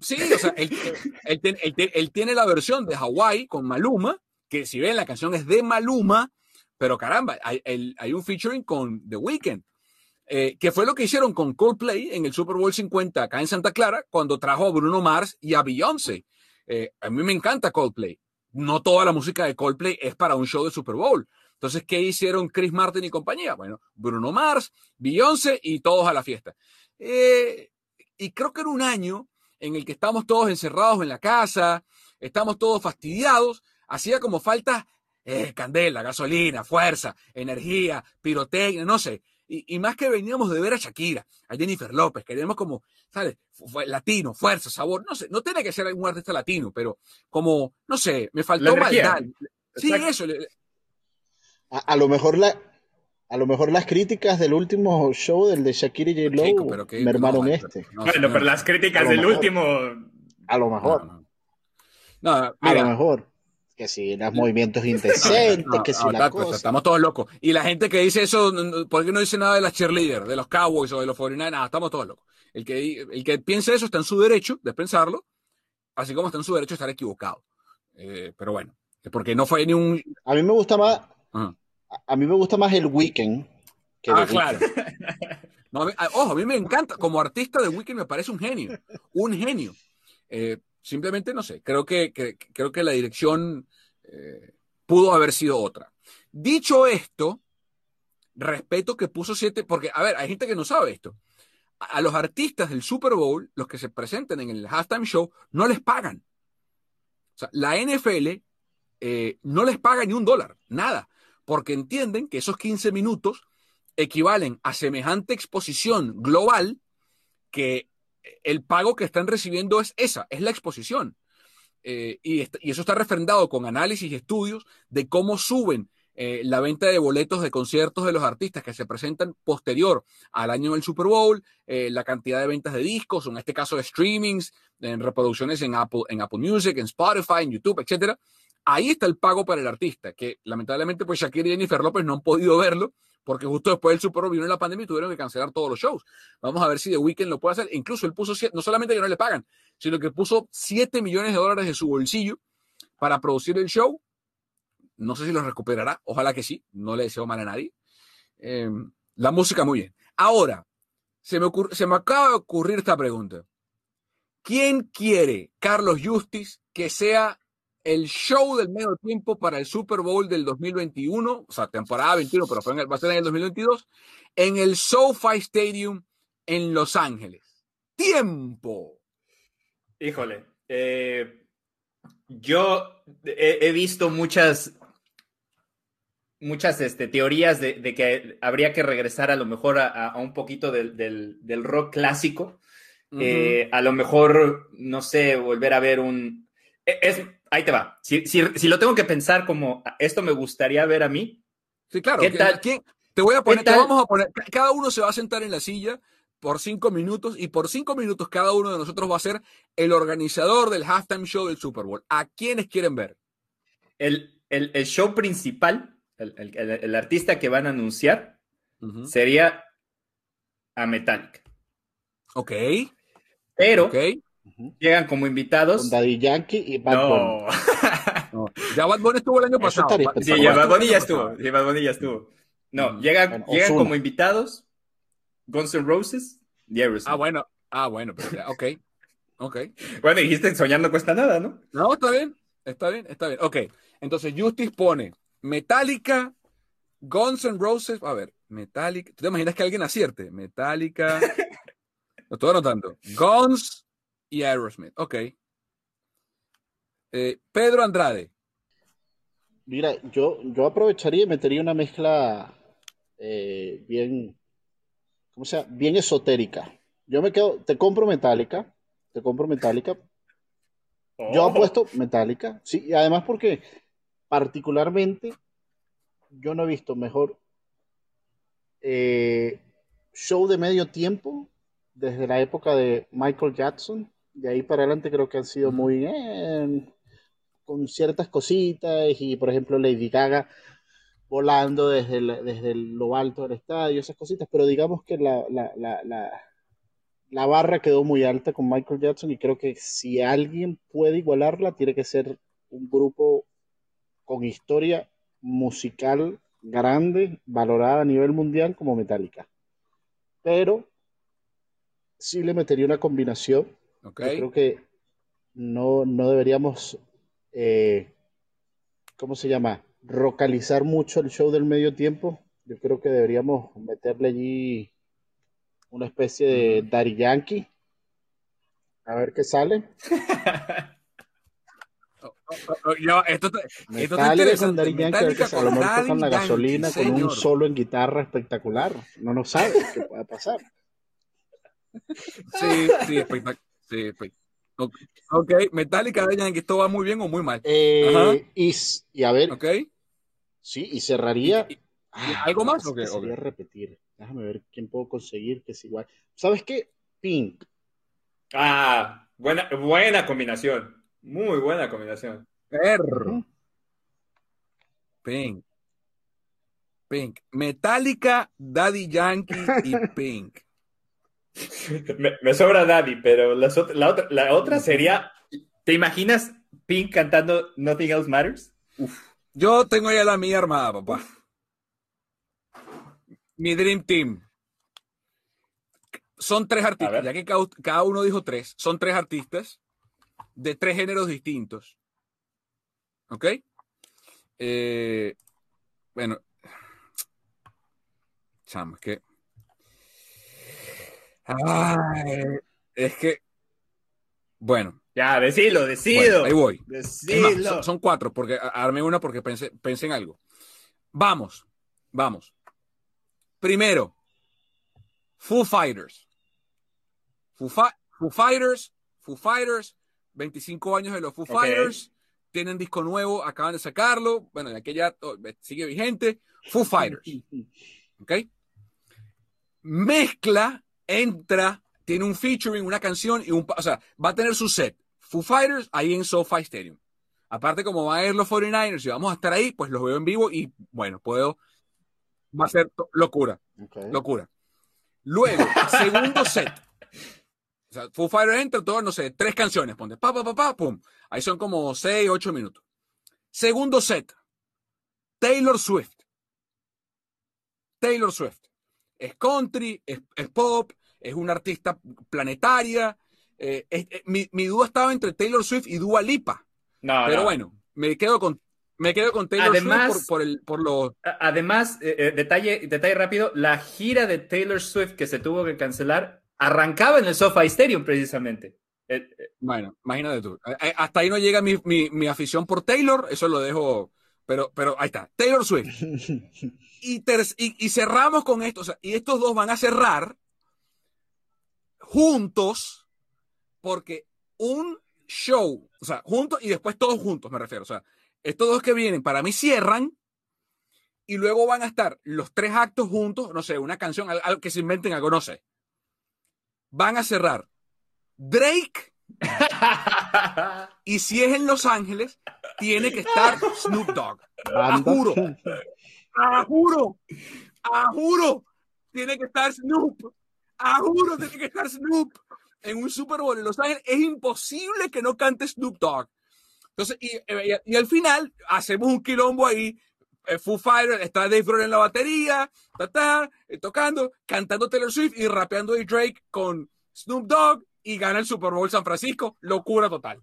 Sí, o sea, él, tiene la versión de Hawaii con Maluma, que si ven la canción es de Maluma, pero caramba, hay, un featuring con The Weeknd. Eh, que fue lo que hicieron con Coldplay en el Super Bowl 50 acá en Santa Clara, cuando trajo a Bruno Mars y a Beyoncé. Eh, a mí me encanta Coldplay. No toda la música de Coldplay es para un show de Super Bowl. Entonces, ¿qué hicieron Chris Martin y compañía? Bueno, Bruno Mars, Beyoncé y todos a la fiesta. Eh, y creo que era un año en el que estamos todos encerrados en la casa, estamos todos fastidiados, hacía como falta eh, candela, gasolina, fuerza, energía, pirotecnia, no sé. Y, más que veníamos de ver a Shakira, a Jennifer López, queríamos como, ¿sabes? Latino, fuerza, sabor, no sé, no tiene que ser algún artista latino, pero como, no sé, me faltó maldad. Sí, eso. a, lo mejor la, a lo mejor las críticas del último show del de Shakira y J. Lo mermaron este. bueno, pero las críticas del último. A lo mejor. No, a lo mejor. Que si los movimientos indecentes, que si la cosa. Estamos todos locos. Y la gente que dice eso, ¿por qué no dice nada de las cheerleaders, de los Cowboys o de los 49? Nada, estamos todos locos. El que, el que piense eso está en su derecho de pensarlo, así como está en su derecho de estar equivocado. Eh, pero bueno, porque no fue ni un. A mí me gusta más a mí me gusta más el Weekend. Que ah, claro. ojo, a mí me encanta. Como artista de Weekend me parece un genio. Un genio. Eh, simplemente no sé. Creo que, creo que la dirección eh, pudo haber sido otra. Dicho esto, respeto que puso siete. Porque, a ver, hay gente que no sabe esto. A, los artistas del Super Bowl, los que se presenten en el halftime show, no les pagan. O sea, la NFL eh, no les paga ni un dólar, nada porque entienden que esos 15 minutos equivalen a semejante exposición global que el pago que están recibiendo es esa, es la exposición. Eh, y, eso está refrendado con análisis y estudios de cómo suben eh, la venta de boletos de conciertos de los artistas que se presentan posterior al año del Super Bowl, eh, la cantidad de ventas de discos, en este caso de streamings, en reproducciones en Apple, en Apple Music, en Spotify, en YouTube, etcétera. Ahí está el pago para el artista, que lamentablemente pues Shakira y Jennifer López no han podido verlo porque justo después del Super Bowl vino la pandemia y tuvieron que cancelar todos los shows. Vamos a ver si The Weeknd lo puede hacer. Incluso él puso, no solamente que no le pagan, sino que puso 7 millones de dólares de su bolsillo para producir el show. No sé si lo recuperará, ojalá que sí, no le deseo mal a nadie. Em, la música muy bien. Ahora, se me, se me acaba de ocurrir esta pregunta. ¿Quién quiere, Carlos Justice, que sea el show del medio tiempo para el Super Bowl del 2021, o sea, temporada 21, pero va a ser en el 2022, en el SoFi Stadium en Los Ángeles. ¡Tiempo! Híjole, eh, yo he, visto muchas, muchas este, teorías de, que habría que regresar a lo mejor a, un poquito del, rock clásico. Eh, a lo mejor, no sé, volver a ver un... E, es, ahí te va. Si, lo tengo que pensar como esto me gustaría ver a mí. Sí, claro. ¿Qué tal? Te voy a poner, te vamos a poner, cada uno se va a sentar en la silla por cinco minutos y por cinco minutos cada uno de nosotros va a ser el organizador del halftime show del Super Bowl. ¿A quiénes quieren ver? el, el- el show principal, el, el- artista que van a anunciar, sería a Metallica. Ok, Pero llegan como invitados. Con Daddy Yankee y Bad Bunny. No. No, Ya Bad Bunny estuvo el año pasado. Sí, ya Bad Bad Bunny ya estuvo. Sí, Bad Bunny ya estuvo. No, llegan, Bueno, llegan como invitados Guns N' Roses y Aerosmith. Ah, bueno. Ah, bueno, pero ya, ok. Ok. Bueno, dijiste soñando cuesta nada, ¿no? No, está bien. Está bien, está bien. Ok. Entonces, Justice pone Metallica, Guns N' Roses. A ver, Metallica. ¿Tú te imaginas que alguien acierte? Metallica. Lo estoy anotando. Guns y Aerosmith. Ok. Eh, Pedro Andrade. Mira, yo, yo aprovecharía y metería una mezcla eh, bien, ¿cómo se llama? Bien esotérica. Yo me quedo, te compro Metallica, te compro Metallica. Yo Oh. apuesto Metallica, sí, y además porque particularmente yo no he visto mejor eh, show de medio tiempo desde la época de Michael Jackson. De ahí para adelante creo que han sido muy eh, con ciertas cositas y por ejemplo Lady Gaga volando desde, el- desde el- lo alto del estadio, esas cositas, pero digamos que la, la, la, la, la barra quedó muy alta con Michael Jackson y creo que si alguien puede igualarla, tiene que ser un grupo con historia musical grande, valorada a nivel mundial como Metallica. Pero sí le metería una combinación. Yo creo que no, no deberíamos, eh, ¿cómo se llama? Rocalizar mucho el show del medio tiempo. Yo creo que deberíamos meterle allí una especie de Daddy Yankee. A ver qué sale. Oh, esto, está- esto está con Yankee, a ver qué sale. a lo con mejor tocan la gasolina Yankee, con un solo en guitarra espectacular. No nos sabe qué pueda pasar. Sí, sí, espectacular. Sí, espe- ok, ok, Metallica, Daddy Yankee, ¿esto va muy bien o muy mal? Eh, Ajá. y, a ver, Ok. sí, y cerraría. ¿Y- y- Ah, algo más? es que Ok, sería repetir. Déjame ver quién puedo conseguir que es igual. ¿Sabes qué? Pink. Ah, buena, buena combinación. Muy buena combinación. Perro. Pink. Pink. Metallica, Daddy Yankee y Pink. Me, me sobra Daddy, pero las la, otra, la otra sería. ¿Te imaginas Pink cantando Nothing Else Matters? Yo tengo ya la mía armada, papá. Mi Dream Team. Son tres artistas, ya que cada, cada uno dijo tres. Son tres artistas de tres géneros distintos. ¿Ok? Eh, bueno. Chamo, es que. Ay, es que. Bueno, Ya, decilo, bueno, decido. ahí voy. Más, Decilo. son, son cuatro, porque a- armé una porque pensé, pensé en algo. Vamos, vamos. Primero, Foo Fighters. Foo, Fi- Foo Fighters, Foo Fighters, 25 años de los Foo. Fighters, tienen disco nuevo, acaban de sacarlo, bueno, de aquella sigue vigente. Foo Fighters, ¿ok? Mezcla, entra, tiene un featuring, una canción y un, o sea, va a tener su set. Foo Fighters ahí en SoFi Stadium. Aparte, como van a ir los 49ers y vamos a estar ahí, pues los veo en vivo y bueno, puedo. Va a ser locura, locura. Luego, segundo set. O sea, Foo Fighters entra todo, no sé, tres canciones, ponte, pa, pa, pa, pa, pum. Ahí son como seis, ocho minutos. Segundo set. Taylor Swift. Taylor Swift. Es country, es, es pop, es una artista planetaria. eh, es- es- mi, mi duda estaba entre Taylor Swift y Dua Lipa. No, Pero no. bueno, me quedo con, me quedo con Taylor Además- Swift por, por, el, por los. A- Además, eh, eh, detalle, detalle rápido, la gira de Taylor Swift que se tuvo que cancelar arrancaba en el SoFi Stadium precisamente. Eh, eh, Bueno, imagínate tú. Eh, eh, Hasta ahí no llega mi, mi- mi afición por Taylor, eso lo dejo. Pero, pero ahí está, Taylor Swift. Y, ter- y, y cerramos con esto. o sea, y estos dos van a cerrar juntos, porque un show, o sea, juntos y después todos juntos, me refiero. O sea, estos dos que vienen para mí cierran y luego van a estar los tres actos juntos, no sé, una canción, al- algo que se inventen algo, no sé. Van a cerrar Drake y si es en Los Ángeles, tiene que estar Snoop Dogg. A juro. A juro. A juro. Tiene que estar Snoop. A juro tiene que estar Snoop en un Super Bowl en Los Ángeles. Es imposible que no cante Snoop Dogg. Entonces, y, y, al final hacemos un quilombo ahí. Eh, Foo Fighter, está Dave Grohl en la batería, ta, eh, tocando, cantando Taylor Swift y rapeando de Drake con Snoop Dogg y gana el Super Bowl San Francisco. Locura total.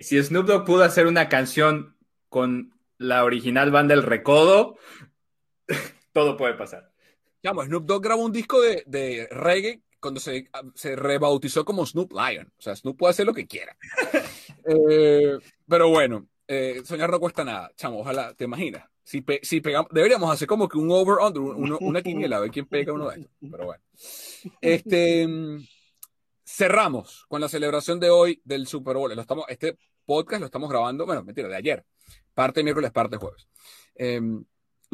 si Snoop Dogg pudo hacer una canción con la original banda El Recodo, todo puede pasar. Snoop Dogg grabó un disco de, reggae cuando se, se, rebautizó como Snoop Lion. O sea, Snoop puede hacer lo que quiera. Eh, pero bueno, eh, soñar no cuesta nada. Chamo, ojalá, ¿te imaginas? Si, si pegamos, deberíamos hacer como que un over-under, una quiniela, a ver quién pega uno de estos. Pero bueno. Este, cerramos con la celebración de hoy del Super Bowl. Lo estamos, este podcast lo estamos grabando, bueno, mentira, de ayer. Parte miércoles, parte jueves. Em,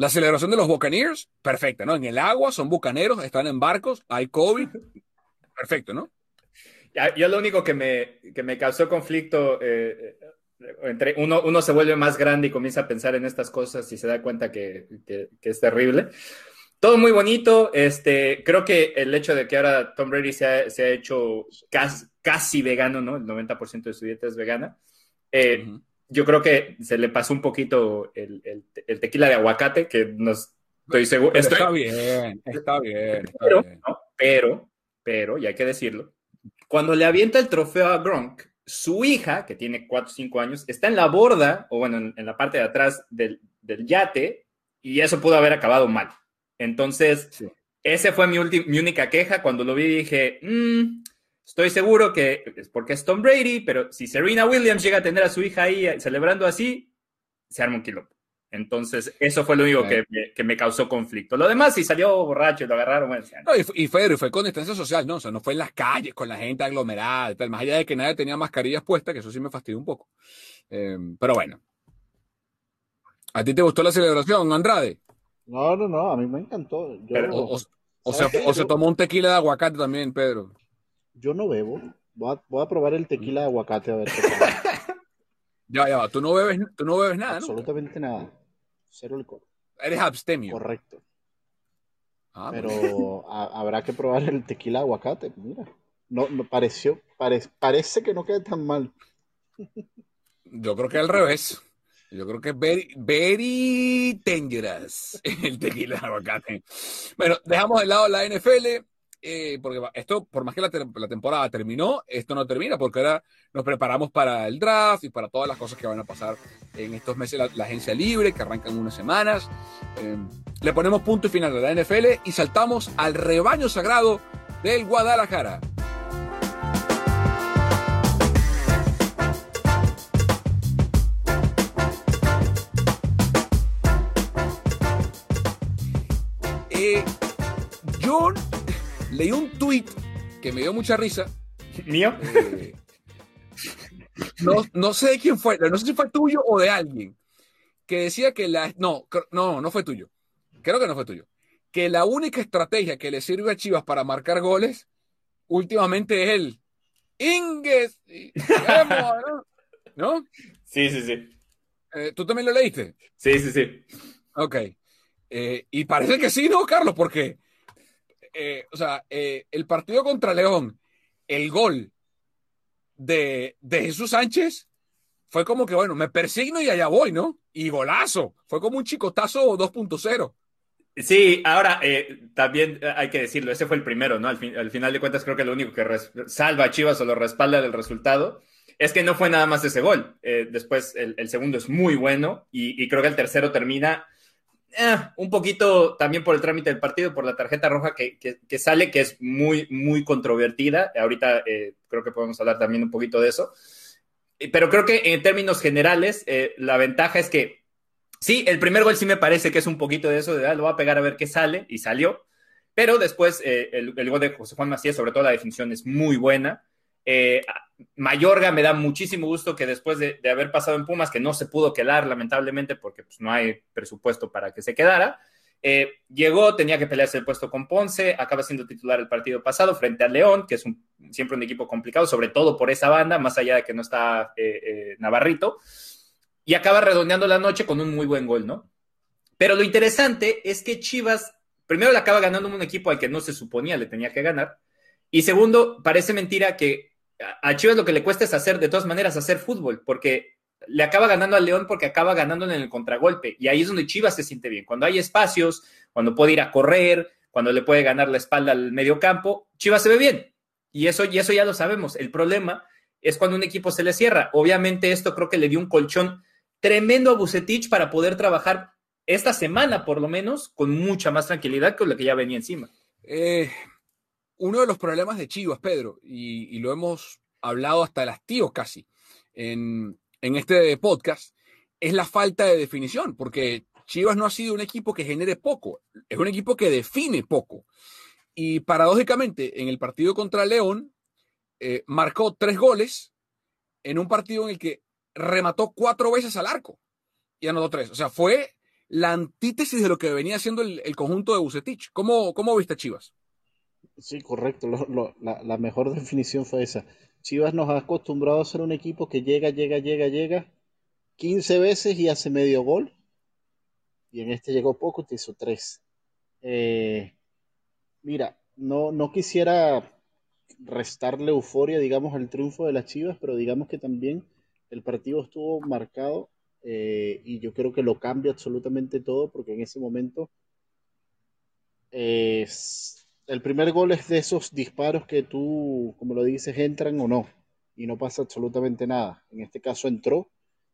la celebración de los Buccaneers, perfecta, ¿no? En el agua, son bucaneros, están en barcos, hay COVID. Perfecto, ¿no? Yo lo único que me, que me causó conflicto, eh, entre uno, uno se vuelve más grande y comienza a pensar en estas cosas y se da cuenta que, que, que es terrible. Todo muy bonito. Este, creo que el hecho de que ahora Tom Brady se ha, se ha hecho casi, casi, vegano, ¿no? El 90% de su dieta es vegana. Eh, yo creo que se le pasó un poquito el, el, tequila de aguacate, que nos estoy seguro. Está bien, está bien. pero, pero, pero, y hay que decirlo, cuando le avienta el trofeo a Gronk, su hija, que tiene 4 o 5 años, está en la borda, o bueno, en, la parte de atrás del, del, yate, y eso pudo haber acabado mal. Entonces, esa fue mi, mi única queja. Cuando lo vi dije, mm, estoy seguro que es porque es Tom Brady, pero si Serena Williams llega a tener a su hija ahí eh, celebrando así, se arma un kilo. Entonces, eso fue lo único que, me, causó conflicto. Lo demás, si salió borracho y lo agarraron, bueno, no, y, fue, fue con distancia social, ¿no? O sea, no fue en las calles con la gente aglomerada, tal, más allá de que nadie tenía mascarillas puestas, que eso sí me fastidió un poco. Em, pero bueno. ¿A ti te gustó la celebración, Andrade? No, no, no, a mí me encantó. o, se tomó un tequila de aguacate también, Pedro. Yo no bebo. Voy a, probar el tequila de aguacate a ver qué Ya, ya, tú no bebes, tú no bebes nada, Absolutamente nada. Cero licor. Eres abstemio. Correcto. Ah. Pero habrá que probar el tequila de aguacate. Mira, no, no pareció, parece que no queda tan mal. Yo creo que al revés. Yo creo que es very, very dangerous el tequila de aguacate. Bueno, dejamos de lado la NFL, eh, porque esto, por más que la, temporada terminó, esto no termina, porque ahora nos preparamos para el draft y para todas las cosas que van a pasar en estos meses, la, agencia libre, que arrancan unas semanas. Eh, le ponemos punto y final a la NFL y saltamos al rebaño sagrado del Guadalajara. yo leí un tweet que me dio mucha risa. ¿Mío? Eh, no, no sé de quién fue, no sé si fue tuyo o de alguien, que decía que la... No, no, no fue tuyo. Creo que no fue tuyo. Que la única estrategia que le sirve a Chivas para marcar goles últimamente es el Inges. ¿No? Sí, sí, sí. Eh, ¿Tú también lo leíste? Sí, sí, sí. Ok. Eh, y parece que sí, ¿no, Carlos? Porque, eh, o sea, eh, el partido contra León, el gol de, Jesús Sánchez fue como que, bueno, me persigno y allá voy, ¿no? Y golazo. Fue como un chicotazo 2.0. Sí, ahora también hay que decirlo, ese fue el primero, ¿no? Al, final de cuentas creo que lo único que salva a Chivas o lo respalda del resultado es que no fue nada más ese gol. después el, segundo es muy bueno y, creo que el tercero termina eh, un poquito también por el trámite del partido, por la tarjeta roja que, sale, que es muy, muy controvertida. Ahorita eh, creo que podemos hablar también un poquito de eso. Eh, pero creo que en términos generales, la ventaja es que sí, el primer gol sí me parece que es un poquito de eso, de ah, lo voy a pegar a ver qué sale, y salió. Pero después el, el, gol de José Juan Macías, sobre todo la definición, es muy buena. Eh, Mayorga me da muchísimo gusto que después de, haber pasado en Pumas, que no se pudo quedar lamentablemente porque pues, no hay presupuesto para que se quedara, eh, llegó, tenía que pelearse el puesto con Ponce, acaba siendo titular el partido pasado frente al León, que es siempre un equipo complicado, sobre todo por esa banda, más allá de que no está eh, Navarrito. y acaba redondeando la noche con un muy buen gol, ¿no? Pero lo interesante es que Chivas, primero le acaba ganando un equipo al que no se suponía le tenía que ganar, y segundo, parece mentira que a Chivas lo que le cuesta es hacer, de todas maneras, hacer fútbol, porque le acaba ganando al León porque acaba ganándole en el contragolpe, y ahí es donde Chivas se siente bien. Cuando hay espacios, cuando puede ir a correr, cuando le puede ganar la espalda al medio campo, Chivas se ve bien. Y eso, y eso ya lo sabemos. El problema es cuando un equipo se le cierra. Obviamente esto creo que le dio un colchón tremendo a Bucetich para poder trabajar esta semana, por lo menos, con mucha más tranquilidad que lo que ya venía encima. Eh, uno de los problemas de Chivas, Pedro, y, lo hemos hablado hasta el hastío casi en, este podcast, es la falta de definición, porque Chivas no ha sido un equipo que genere poco, es un equipo que define poco. Y paradójicamente, en el partido contra León, eh, marcó tres goles en un partido en el que remató cuatro veces al arco y anotó tres. O sea, fue la antítesis de lo que venía haciendo el, conjunto de Bucetich. ¿Cómo, ¿Cómo, viste Chivas? Sí, correcto. la, la, mejor definición fue esa. Chivas nos ha acostumbrado a ser un equipo que llega, llega, llega, llega 15 veces y hace medio gol. Y en este llegó poco, te hizo tres. Eh, mira, no, no quisiera restarle euforia, digamos, al triunfo de las Chivas, pero digamos que también el partido estuvo marcado eh, y yo creo que lo cambia absolutamente todo porque en ese momento el primer gol es de esos disparos que tú, como lo dices, entran o no y no pasa absolutamente nada. En este caso entró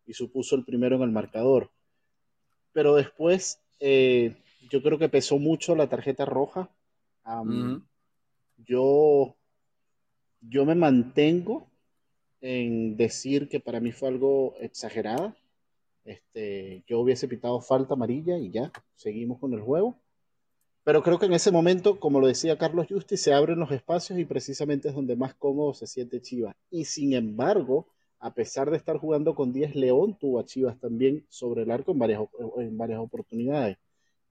y supuso el primero en el marcador. Pero después eh, yo creo que pesó mucho la tarjeta roja. Yo yo me mantengo en decir que para mí fue algo exagerada. Este, yo hubiese pitado falta amarilla y ya, seguimos con el juego. Pero creo que en ese momento, como lo decía Carlos Justi, se abren los espacios y precisamente es donde más cómodo se siente Chivas. Y sin embargo, a pesar de estar jugando con 10, León tuvo a Chivas también sobre el arco en varias, oportunidades.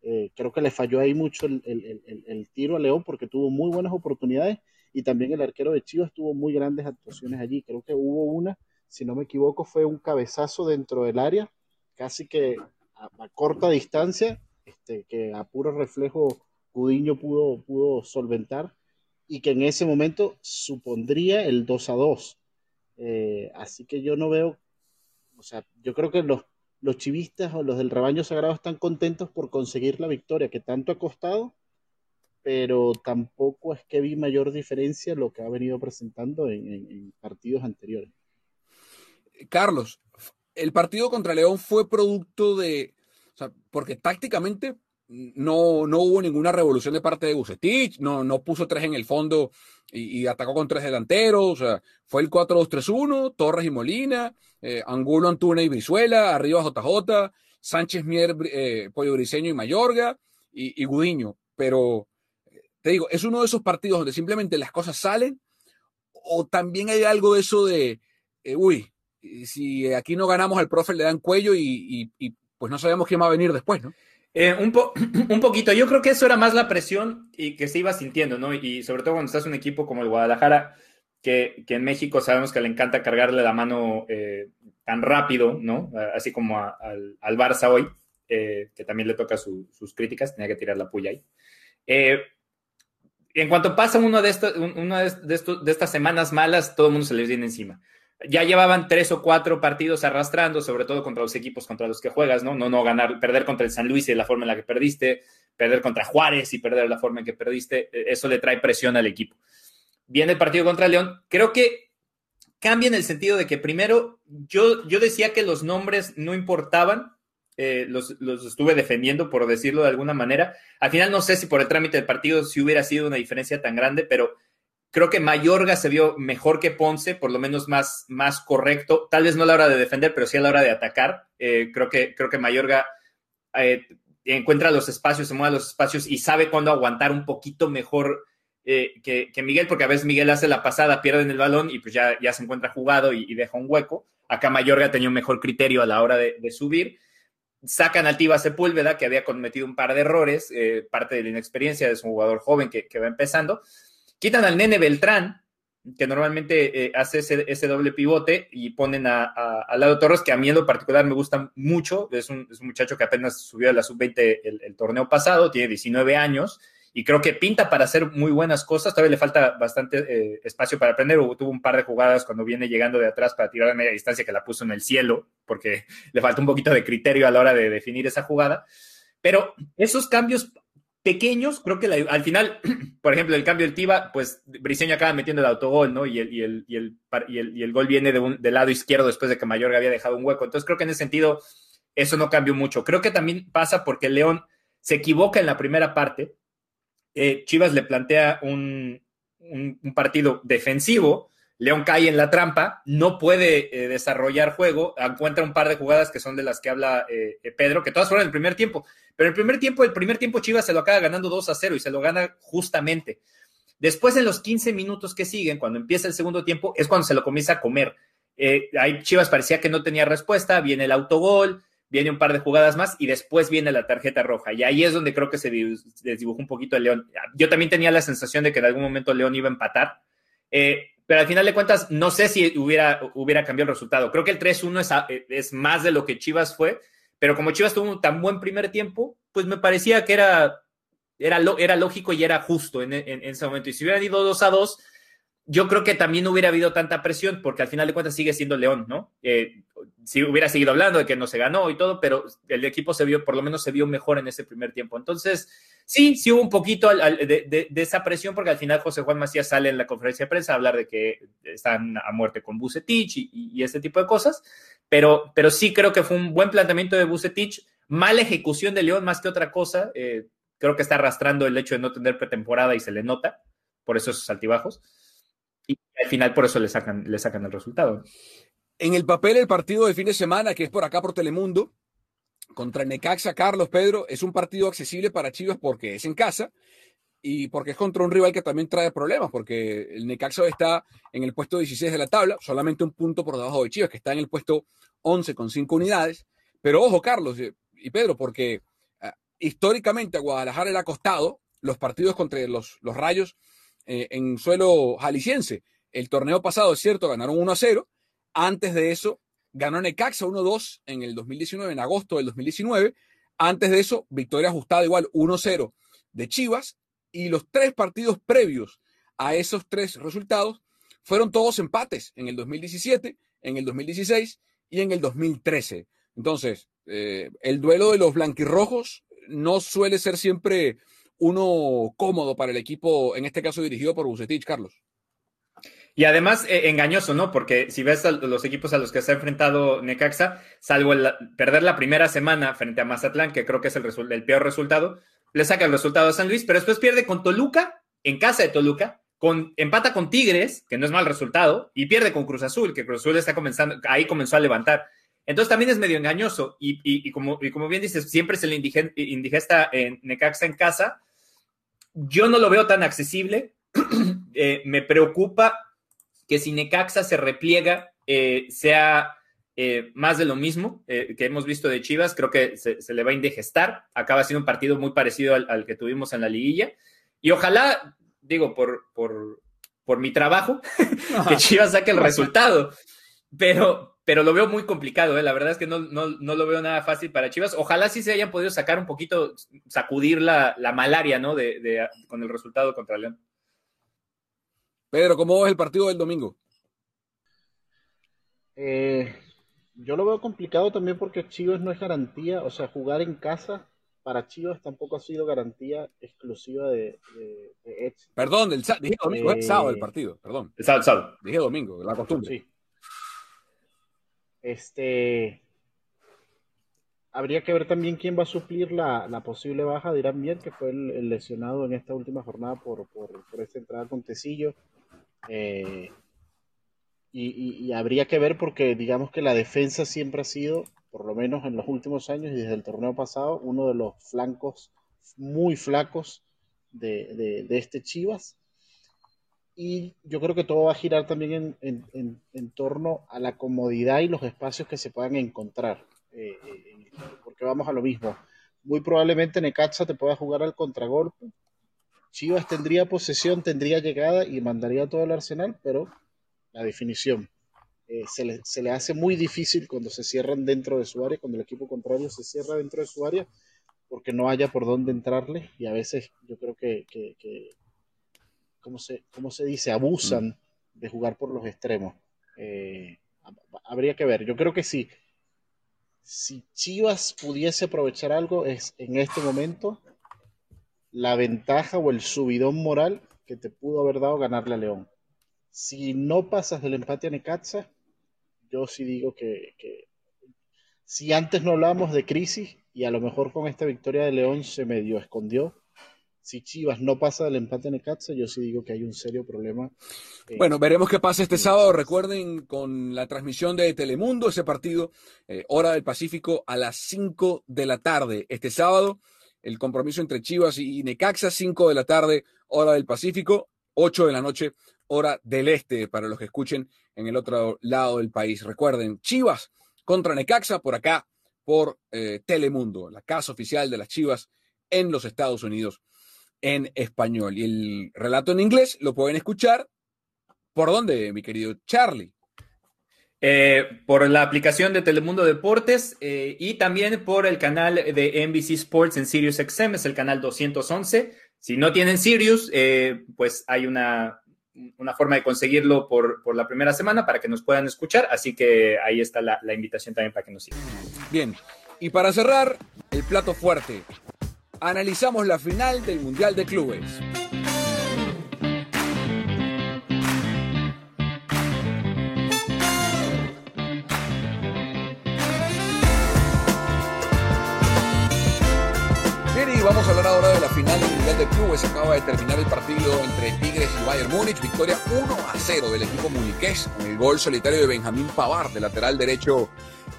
Eh, creo que le falló ahí mucho el, tiro a León porque tuvo muy buenas oportunidades y también el arquero de Chivas tuvo muy grandes actuaciones allí. Creo que hubo una, si no me equivoco, fue un cabezazo dentro del área, casi que a, corta distancia, este, que a puro reflejo Cudiño pudo, pudo solventar y que en ese momento supondría el 2 a 2. Eh, así que yo no veo, o sea, yo creo que los, los chivistas o los del rebaño sagrado están contentos por conseguir la victoria que tanto ha costado pero tampoco es que vi mayor diferencia lo que ha venido presentando en, partidos anteriores. Carlos, el partido contra León fue producto de, o sea, porque tácticamente no, no hubo ninguna revolución de parte de Bucetich, no, no puso tres en el fondo y, atacó con tres delanteros, o sea, fue el 4-2-3-1, Torres y Molina, eh, Angulo, Antuna y Brizuela, arriba JJ, Sánchez Mier, eh, Pollo Briseño y Mayorga y, y Gudiño, pero te digo, es uno de esos partidos donde simplemente las cosas salen o también hay algo de eso de, eh, uy, si aquí no ganamos al profe le dan cuello y, pues no sabemos quién va a venir después, ¿no? Eh, un, un poquito, yo creo que eso era más la presión y que se iba sintiendo, ¿no? Y sobre todo cuando estás en un equipo como el Guadalajara, que, en México sabemos que le encanta cargarle la mano eh, tan rápido, ¿no? Así como al, al, Barça hoy, que también le toca sus críticas, tenía que tirar la puya ahí en cuanto pasa uno de, una de, de, estas semanas malas, todo el mundo se les viene encima. Ya llevaban tres o cuatro partidos arrastrando, sobre todo contra los equipos contra los que juegas, ¿no? No, no ganar, perder contra el San Luis y la forma en la que perdiste, perder contra Juárez y perder de la forma en que perdiste, e, eso le trae presión al equipo. Viene el partido contra León, creo que cambia en el sentido de que primero yo, yo decía que los nombres no importaban, eh, los, estuve defendiendo, por decirlo de alguna manera. Al final no sé si por el trámite del partido si hubiera sido una diferencia tan grande, pero creo que Mayorga se vio mejor que Ponce, por lo menos más, más correcto, tal vez no a la hora de defender, pero sí a la hora de atacar. Eh, creo, que, creo que Mayorga eh, encuentra los espacios, se mueve los espacios y sabe cuándo aguantar un poquito mejor que, Miguel, porque a veces Miguel hace la pasada, pierde en el balón y pues ya, ya se encuentra jugado y, deja un hueco. Acá Mayorga tenía un mejor criterio a la hora de, subir sacan al Tiva Sepúlveda, que había cometido un par de errores, eh, parte de la inexperiencia de su jugador joven que, va empezando. Quitan al Nene Beltrán, que normalmente eh, hace ese, doble pivote y ponen a, a, Lado Torres, que a mí en lo particular me gusta mucho. Es un, muchacho que apenas subió a la sub-20 el, torneo pasado, tiene 19 años y creo que pinta para hacer muy buenas cosas. Todavía le falta bastante eh, espacio para aprender. Tuvo un par de jugadas cuando viene llegando de atrás para tirar de media distancia que la puso en el cielo, porque le falta un poquito de criterio a la hora de definir esa jugada. Pero esos cambios pequeños, creo que al final, por ejemplo, el cambio del Tiba, pues Briseño acaba metiendo el autogol, ¿no? Y el, y el, y el, y el, gol viene de un, del lado izquierdo después de que Mayorga había dejado un hueco. Entonces creo que en ese sentido eso no cambió mucho. Creo que también pasa porque León se equivoca en la primera parte. Eh, Chivas le plantea un, un, partido defensivo. León cae en la trampa, no puede eh, desarrollar juego, encuentra un par de jugadas que son de las que habla eh, Pedro, que todas fueron en el primer tiempo. Pero el primer tiempo, el primer tiempo Chivas se lo acaba ganando 2 a 0 y se lo gana justamente. Después, en los 15 minutos que siguen, cuando empieza el segundo tiempo, es cuando se lo comienza a comer. Eh, ahí Chivas parecía que no tenía respuesta, viene el autogol, viene un par de jugadas más y después viene la tarjeta roja. Y ahí es donde creo que se desdibujó un poquito el León. Yo también tenía la sensación de que en algún momento León iba a empatar. Eh, pero al final de cuentas, no sé si hubiera, hubiera cambiado el resultado. Creo que el 3-1 es, es, más de lo que Chivas fue, pero como Chivas tuvo un tan buen primer tiempo, pues me parecía que era, era, era lógico y era justo en, ese momento. Y si hubieran ido 2 a 2, yo creo que también no hubiera habido tanta presión, porque al final de cuentas sigue siendo León, ¿no? Eh, si hubiera seguido hablando de que no se ganó y todo, pero el equipo se vio, por lo menos se vio mejor en ese primer tiempo. Entonces, sí, sí hubo un poquito de, esa presión, porque al final José Juan Macías sale en la conferencia de prensa a hablar de que están a muerte con Bucetich y, ese tipo de cosas, pero, pero sí creo que fue un buen planteamiento de Bucetich, mala ejecución de León más que otra cosa. Eh, creo que está arrastrando el hecho de no tener pretemporada y se le nota, por eso esos altibajos. Y al final por eso le sacan, le sacan el resultado. En el papel, el partido de fin de semana, que es por acá por Telemundo, contra Necaxa, Carlos Pedro, es un partido accesible para Chivas porque es en casa y porque es contra un rival que también trae problemas, porque el Necaxa está en el puesto 16 de la tabla, solamente un punto por debajo de Chivas, que está en el puesto 11 con 5 unidades. Pero ojo, Carlos eh, y Pedro, porque ah, históricamente a Guadalajara le ha costado los partidos contra los, los Rayos eh, en suelo jalisciense. El torneo pasado, es cierto, ganaron 1 a 0. Antes de eso, ganó Necaxa 1-2 en el 2019, en agosto del 2019. Antes de eso, victoria ajustada igual 1-0 de Chivas y los tres partidos previos a esos tres resultados fueron todos empates en el 2017, en el 2016 y en el 2013. Entonces, eh, el duelo de los blanquirrojos no suele ser siempre uno cómodo para el equipo, en este caso dirigido por Bucetich, Carlos. Y además eh, engañoso, ¿no? Porque si ves a los equipos a los que se ha enfrentado Necaxa, salvo perder la primera semana frente a Mazatlán, que creo que es el, peor resultado, le saca el resultado a San Luis, pero después pierde con Toluca, en casa de Toluca, con, empata con Tigres, que no es mal resultado, y pierde con Cruz Azul, que Cruz Azul está comenzando, ahí comenzó a levantar. Entonces también es medio engañoso, y, como, como, bien dices, siempre se le indigesta en Necaxa en casa. Yo no lo veo tan accesible. Eh, me preocupa que si Necaxa se repliega, eh, sea eh, más de lo mismo eh, que hemos visto de Chivas, creo que se, le va a indigestar. Acaba siendo un partido muy parecido al, que tuvimos en la liguilla. Y ojalá, digo, por, por, por mi trabajo, que Chivas saque el resultado. Pero, pero lo veo muy complicado, ¿eh? la verdad es que no, no, no, lo veo nada fácil para Chivas. Ojalá sí se hayan podido sacar un poquito, sacudir la, la malaria, ¿no? De, de, con el resultado contra León. Pedro, ¿cómo ves el partido del domingo? Eh, yo lo veo complicado también porque Chivas no es garantía, o sea, jugar en casa para Chivas tampoco ha sido garantía exclusiva de, de, Perdón, el, dije domingo, es sábado el eh, partido, perdón. El sábado, sábado. Dije domingo, la costumbre. Sí. Este. Habría que ver también quién va a suplir la, la posible baja de Irán Mier, que fue el, lesionado en esta última jornada por, por, por esta entrada con Tecillo. Eh, y, habría que ver porque digamos que la defensa siempre ha sido, por lo menos en los últimos años y desde el torneo pasado, uno de los flancos muy flacos de, este Chivas. Y yo creo que todo va a girar también en, torno a la comodidad y los espacios que se puedan encontrar. Eh, eh, porque vamos a lo mismo. Muy probablemente Necaxa te pueda jugar al contragolpe Chivas tendría posesión, tendría llegada y mandaría todo el arsenal, pero la definición eh, se, le, se, le, hace muy difícil cuando se cierran dentro de su área, cuando el equipo contrario se cierra dentro de su área, porque no haya por dónde entrarle y a veces yo creo que, que, que ¿cómo, se, ¿cómo se dice? Abusan mm. de jugar por los extremos. Eh, habría que ver, yo creo que sí. Si Chivas pudiese aprovechar algo es en este momento la ventaja o el subidón moral que te pudo haber dado ganarle a León. Si no pasas del empate a Necaxa, yo sí digo que, si antes no hablábamos de crisis y a lo mejor con esta victoria de León se medio escondió, si Chivas no pasa del empate a Necaxa, yo sí digo que hay un serio problema. Eh, bueno, veremos qué pasa este sábado. Recuerden con la transmisión de Telemundo, ese partido, eh, hora del Pacífico, a las 5 de la tarde. Este sábado, el compromiso entre Chivas y Necaxa, 5 de la tarde, hora del Pacífico, 8 de la noche, hora del Este, para los que escuchen en el otro lado del país. Recuerden, Chivas contra Necaxa por acá, por eh, Telemundo, la casa oficial de las Chivas en los Estados Unidos en español. Y el relato en inglés lo pueden escuchar. ¿Por dónde, mi querido Charlie? Eh, por la aplicación de Telemundo Deportes eh, y también por el canal de NBC Sports en Sirius XM, es el canal 211. Si no tienen Sirius, pues hay una una forma de conseguirlo por, por, la primera semana para que nos puedan escuchar, así que ahí está la, la invitación también para que nos sigan. Bien, y para cerrar, el plato fuerte. Analizamos la final del Mundial de Clubes. vamos a hablar ahora de la final del Mundial de Clubes. Acaba de terminar el partido entre Tigres y Bayern Múnich. Victoria 1 a 0 del equipo muniqués con el gol solitario de Benjamín Pavard, de lateral derecho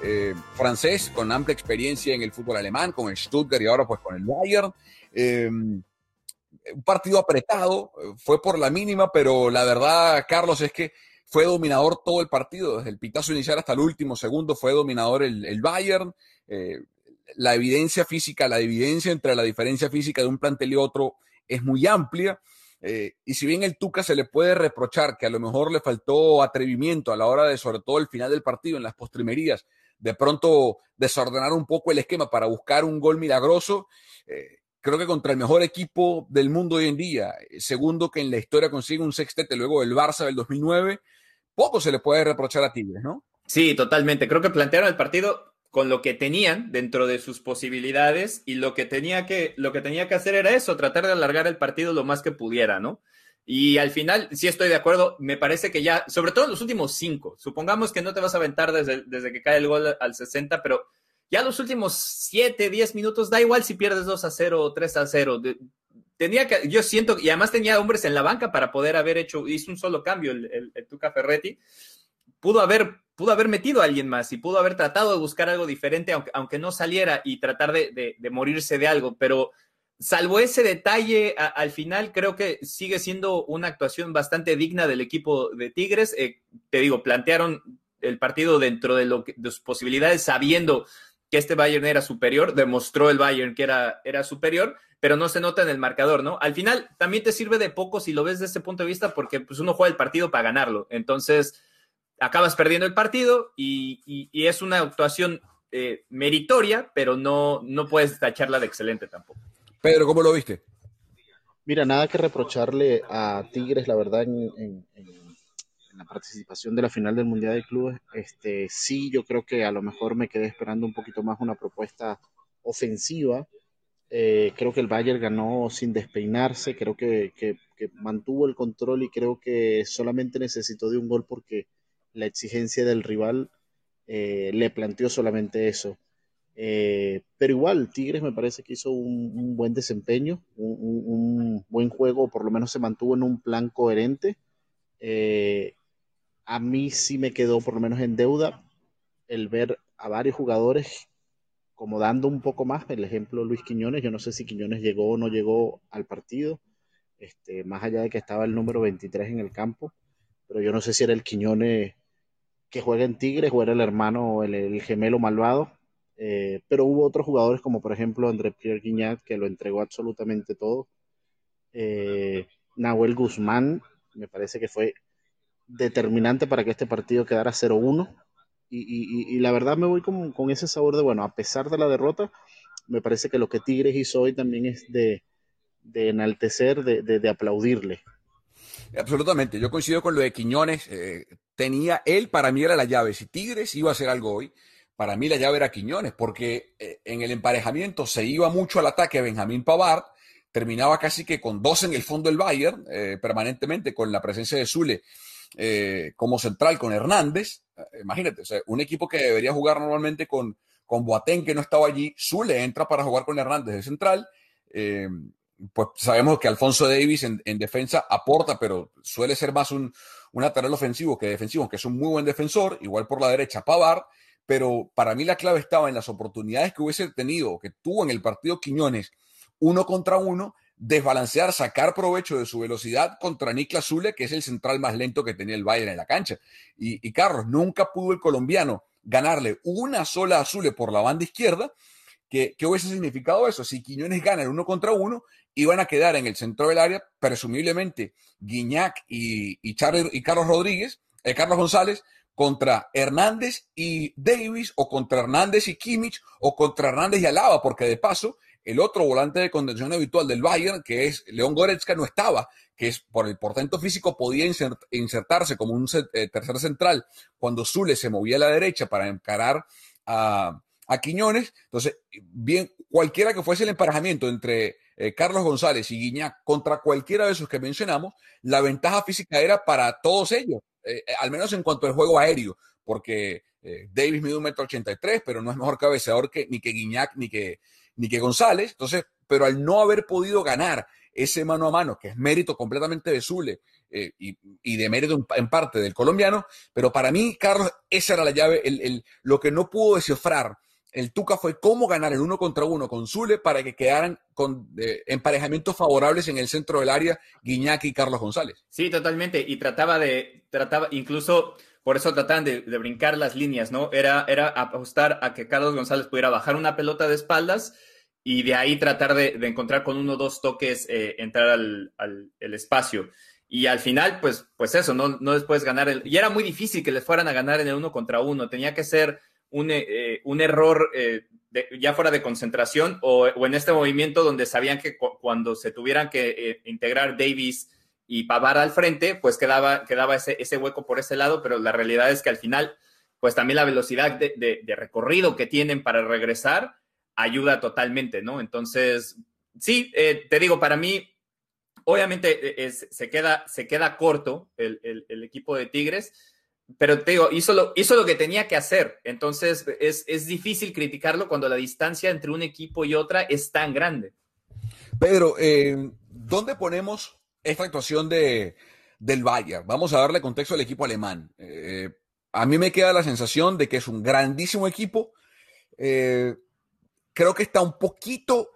eh, francés, con amplia experiencia en el fútbol alemán, con el Stuttgart y ahora pues con el Bayern. Eh, un partido apretado, fue por la mínima, pero la verdad, Carlos, es que fue dominador todo el partido, desde el pitazo inicial hasta el último segundo fue dominador el, Bayern. Eh, la evidencia física, la evidencia entre la diferencia física de un plantel y otro es muy amplia. Eh, y si bien el Tuca se le puede reprochar que a lo mejor le faltó atrevimiento a la hora de, sobre todo el final del partido, en las postrimerías, de pronto desordenar un poco el esquema para buscar un gol milagroso, eh, creo que contra el mejor equipo del mundo hoy en día, eh, segundo que en la historia consigue un sextete luego del Barça del 2009, poco se le puede reprochar a Tigres, ¿no? Sí, totalmente. Creo que plantearon el partido con lo que tenían dentro de sus posibilidades y lo que tenía que, lo que, tenía que hacer era eso, tratar de alargar el partido lo más que pudiera, ¿no? Y al final, sí estoy de acuerdo, me parece que ya, sobre todo en los últimos cinco, supongamos que no te vas a aventar desde, desde que cae el gol al 60, pero ya los últimos siete, diez minutos, da igual si pierdes 2 a 0 o 3 a 0. tenía que, yo siento, y además tenía hombres en la banca para poder haber hecho, hizo un solo cambio el, el, el Tuca Ferretti, pudo haber pudo haber metido a alguien más y pudo haber tratado de buscar algo diferente, aunque, aunque no saliera y tratar de, de, morirse de algo, pero salvo ese detalle, al final creo que sigue siendo una actuación bastante digna del equipo de Tigres. Eh, te digo, plantearon el partido dentro de, lo de sus posibilidades, sabiendo que este Bayern era superior, demostró el Bayern que era, era superior, pero no se nota en el marcador, ¿no? Al final también te sirve de poco si lo ves desde ese punto de vista, porque pues uno juega el partido para ganarlo. Entonces, acabas perdiendo el partido y, es una actuación eh, meritoria, pero no, no puedes tacharla de excelente tampoco. Pedro, ¿cómo lo viste? Mira, nada que reprocharle a Tigres, la verdad, en, la participación de la final del Mundial de Clubes. Este, sí, yo creo que a lo mejor me quedé esperando un poquito más una propuesta ofensiva. Eh, creo que el Bayern ganó sin despeinarse, creo que, que, mantuvo el control y creo que solamente necesitó de un gol porque la exigencia del rival eh, le planteó solamente eso. Eh, pero igual, Tigres me parece que hizo un, buen desempeño, un, buen juego, por lo menos se mantuvo en un plan coherente. Eh, a mí sí me quedó por lo menos en deuda el ver a varios jugadores como dando un poco más. El ejemplo Luis Quiñones, yo no sé si Quiñones llegó o no llegó al partido, este, más allá de que estaba el número 23 en el campo, pero yo no sé si era el Quiñones que juega en Tigres o era el hermano, el gemelo malvado. Eh, pero hubo otros jugadores como por ejemplo André Pierre Guignat que lo entregó absolutamente todo. Eh, Nahuel Guzmán me parece que fue determinante para que este partido quedara 0-1. Y, la verdad me voy con, con, ese sabor de, bueno, a pesar de la derrota, me parece que lo que Tigres hizo hoy también es de, de enaltecer, de, de, aplaudirle. Absolutamente, yo coincido con lo de Quiñones. Eh, tenía él, para mí era la llave. Si Tigres iba a hacer algo hoy, para mí la llave era Quiñones, porque eh, en el emparejamiento se iba mucho al ataque Benjamín Pavard, terminaba casi que con dos en el fondo del Bayern, eh, permanentemente con la presencia de Zule como central con Hernández. imagínate, un equipo que debería jugar normalmente con, con Boateng, que no estaba allí, Zule entra para jugar con Hernández de central pues sabemos que Alfonso Davis en, defensa aporta, pero suele ser más un, un ofensivo que defensivo, que es un muy buen defensor, igual por la derecha Pavar, pero para mí la clave estaba en las oportunidades que hubiese tenido, que tuvo en el partido Quiñones, uno contra uno, desbalancear, sacar provecho de su velocidad contra Niklas Zule, que es el central más lento que tenía el Bayern en la cancha. Y, Carlos, nunca pudo el colombiano ganarle una sola a Zule por la banda izquierda, ¿Qué, hubiese significado eso? Si Quiñones gana el uno contra uno, iban a quedar en el centro del área, presumiblemente, Guiñac y, y, y Carlos Rodríguez, eh, Carlos González, contra Hernández y Davis, o contra Hernández y Kimmich, o contra Hernández y Alaba, porque de paso, el otro volante de contención habitual del Bayern, que es León Goretzka, no estaba, que es por el portento físico podía insertarse como un eh, tercer central cuando Zule se movía a la derecha para encarar a, a Quiñones. Entonces, bien, cualquiera que fuese el emparejamiento entre eh, Carlos González y Guiñac contra cualquiera de esos que mencionamos, la ventaja física era para todos ellos, eh, eh, al menos en cuanto al juego aéreo, porque Davis mide un metro ochenta y tres, pero no es mejor cabeceador que, ni que Guiñac ni que, ni que González. Entonces, pero al no haber podido ganar ese mano a mano, que es mérito completamente de Zule y, y, de mérito en, parte del colombiano, pero para mí, Carlos, esa era la llave, el, el, lo que no pudo descifrar el Tuca fue cómo ganar el uno contra uno con Zule para que quedaran con eh, emparejamientos favorables en el centro del área Guiñac y Carlos González. Sí, totalmente. Y trataba de, trataba, incluso por eso trataban de, brincar las líneas, ¿no? Era, era apostar a que Carlos González pudiera bajar una pelota de espaldas y de ahí tratar de, encontrar con uno o dos toques, eh, entrar al, el espacio. Y al final, pues, pues eso, no, no les ganar. El, y era muy difícil que les fueran a ganar en el uno contra uno. Tenía que ser un, eh, un error eh, ya fuera de concentración o, en este movimiento donde sabían que cuando se tuvieran que eh, integrar Davis y Pavar al frente, pues quedaba, quedaba ese, ese, hueco por ese lado, pero la realidad es que al final, pues también la velocidad de, de, recorrido que tienen para regresar ayuda totalmente, ¿no? Entonces, sí, te digo, para mí, obviamente se, queda, se queda corto el, el equipo de Tigres pero te digo, hizo lo, hizo lo que tenía que hacer. Entonces es, es, difícil criticarlo cuando la distancia entre un equipo y otra es tan grande. Pedro, eh, ¿dónde ponemos esta actuación de, del Bayern? Vamos a darle contexto al equipo alemán. Eh, a mí me queda la sensación de que es un grandísimo equipo. Eh, creo que está un poquito,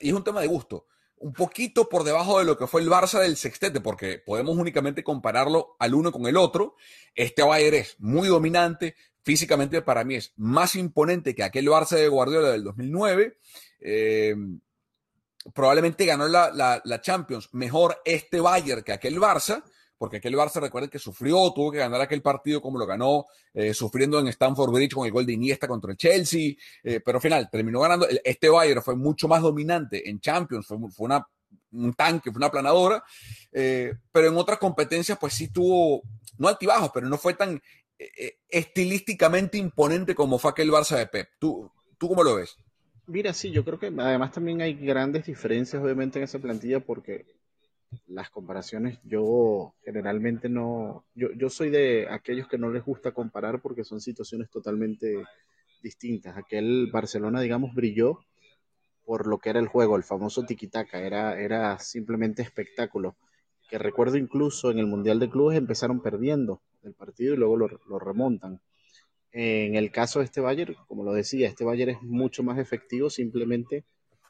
y es un tema de gusto, un poquito por debajo de lo que fue el Barça del sextete, porque podemos únicamente compararlo al uno con el otro. Este Bayern es muy dominante, físicamente para mí es más imponente que aquel Barça de Guardiola del 2009. Eh, probablemente ganó la, la, Champions mejor este Bayern que aquel Barça, porque aquel Barça, recuerden que sufrió, tuvo que ganar aquel partido como lo ganó, eh, sufriendo en Stamford Bridge con el gol de Iniesta contra el Chelsea, eh, pero al final terminó ganando. Este Bayern fue mucho más dominante en Champions, fue, un tanque, fue una planadora, eh, pero en otras competencias pues sí tuvo, no altibajos, pero no fue tan estilísticamente imponente como fue aquel Barça de Pep. ¿Tú, ¿Tú cómo lo ves? Mira, sí, yo creo que además también hay grandes diferencias obviamente en esa plantilla porque las comparaciones, yo generalmente no, yo, yo soy de aquellos que no les gusta comparar porque son situaciones totalmente distintas. Aquel Barcelona, digamos, brilló por lo que era el juego, el famoso tiquitaca, era, era simplemente espectáculo. Que recuerdo incluso en el Mundial de Clubes empezaron perdiendo el partido y luego lo, lo remontan. En el caso de este Bayern, como lo decía, este Bayern es mucho más efectivo simplemente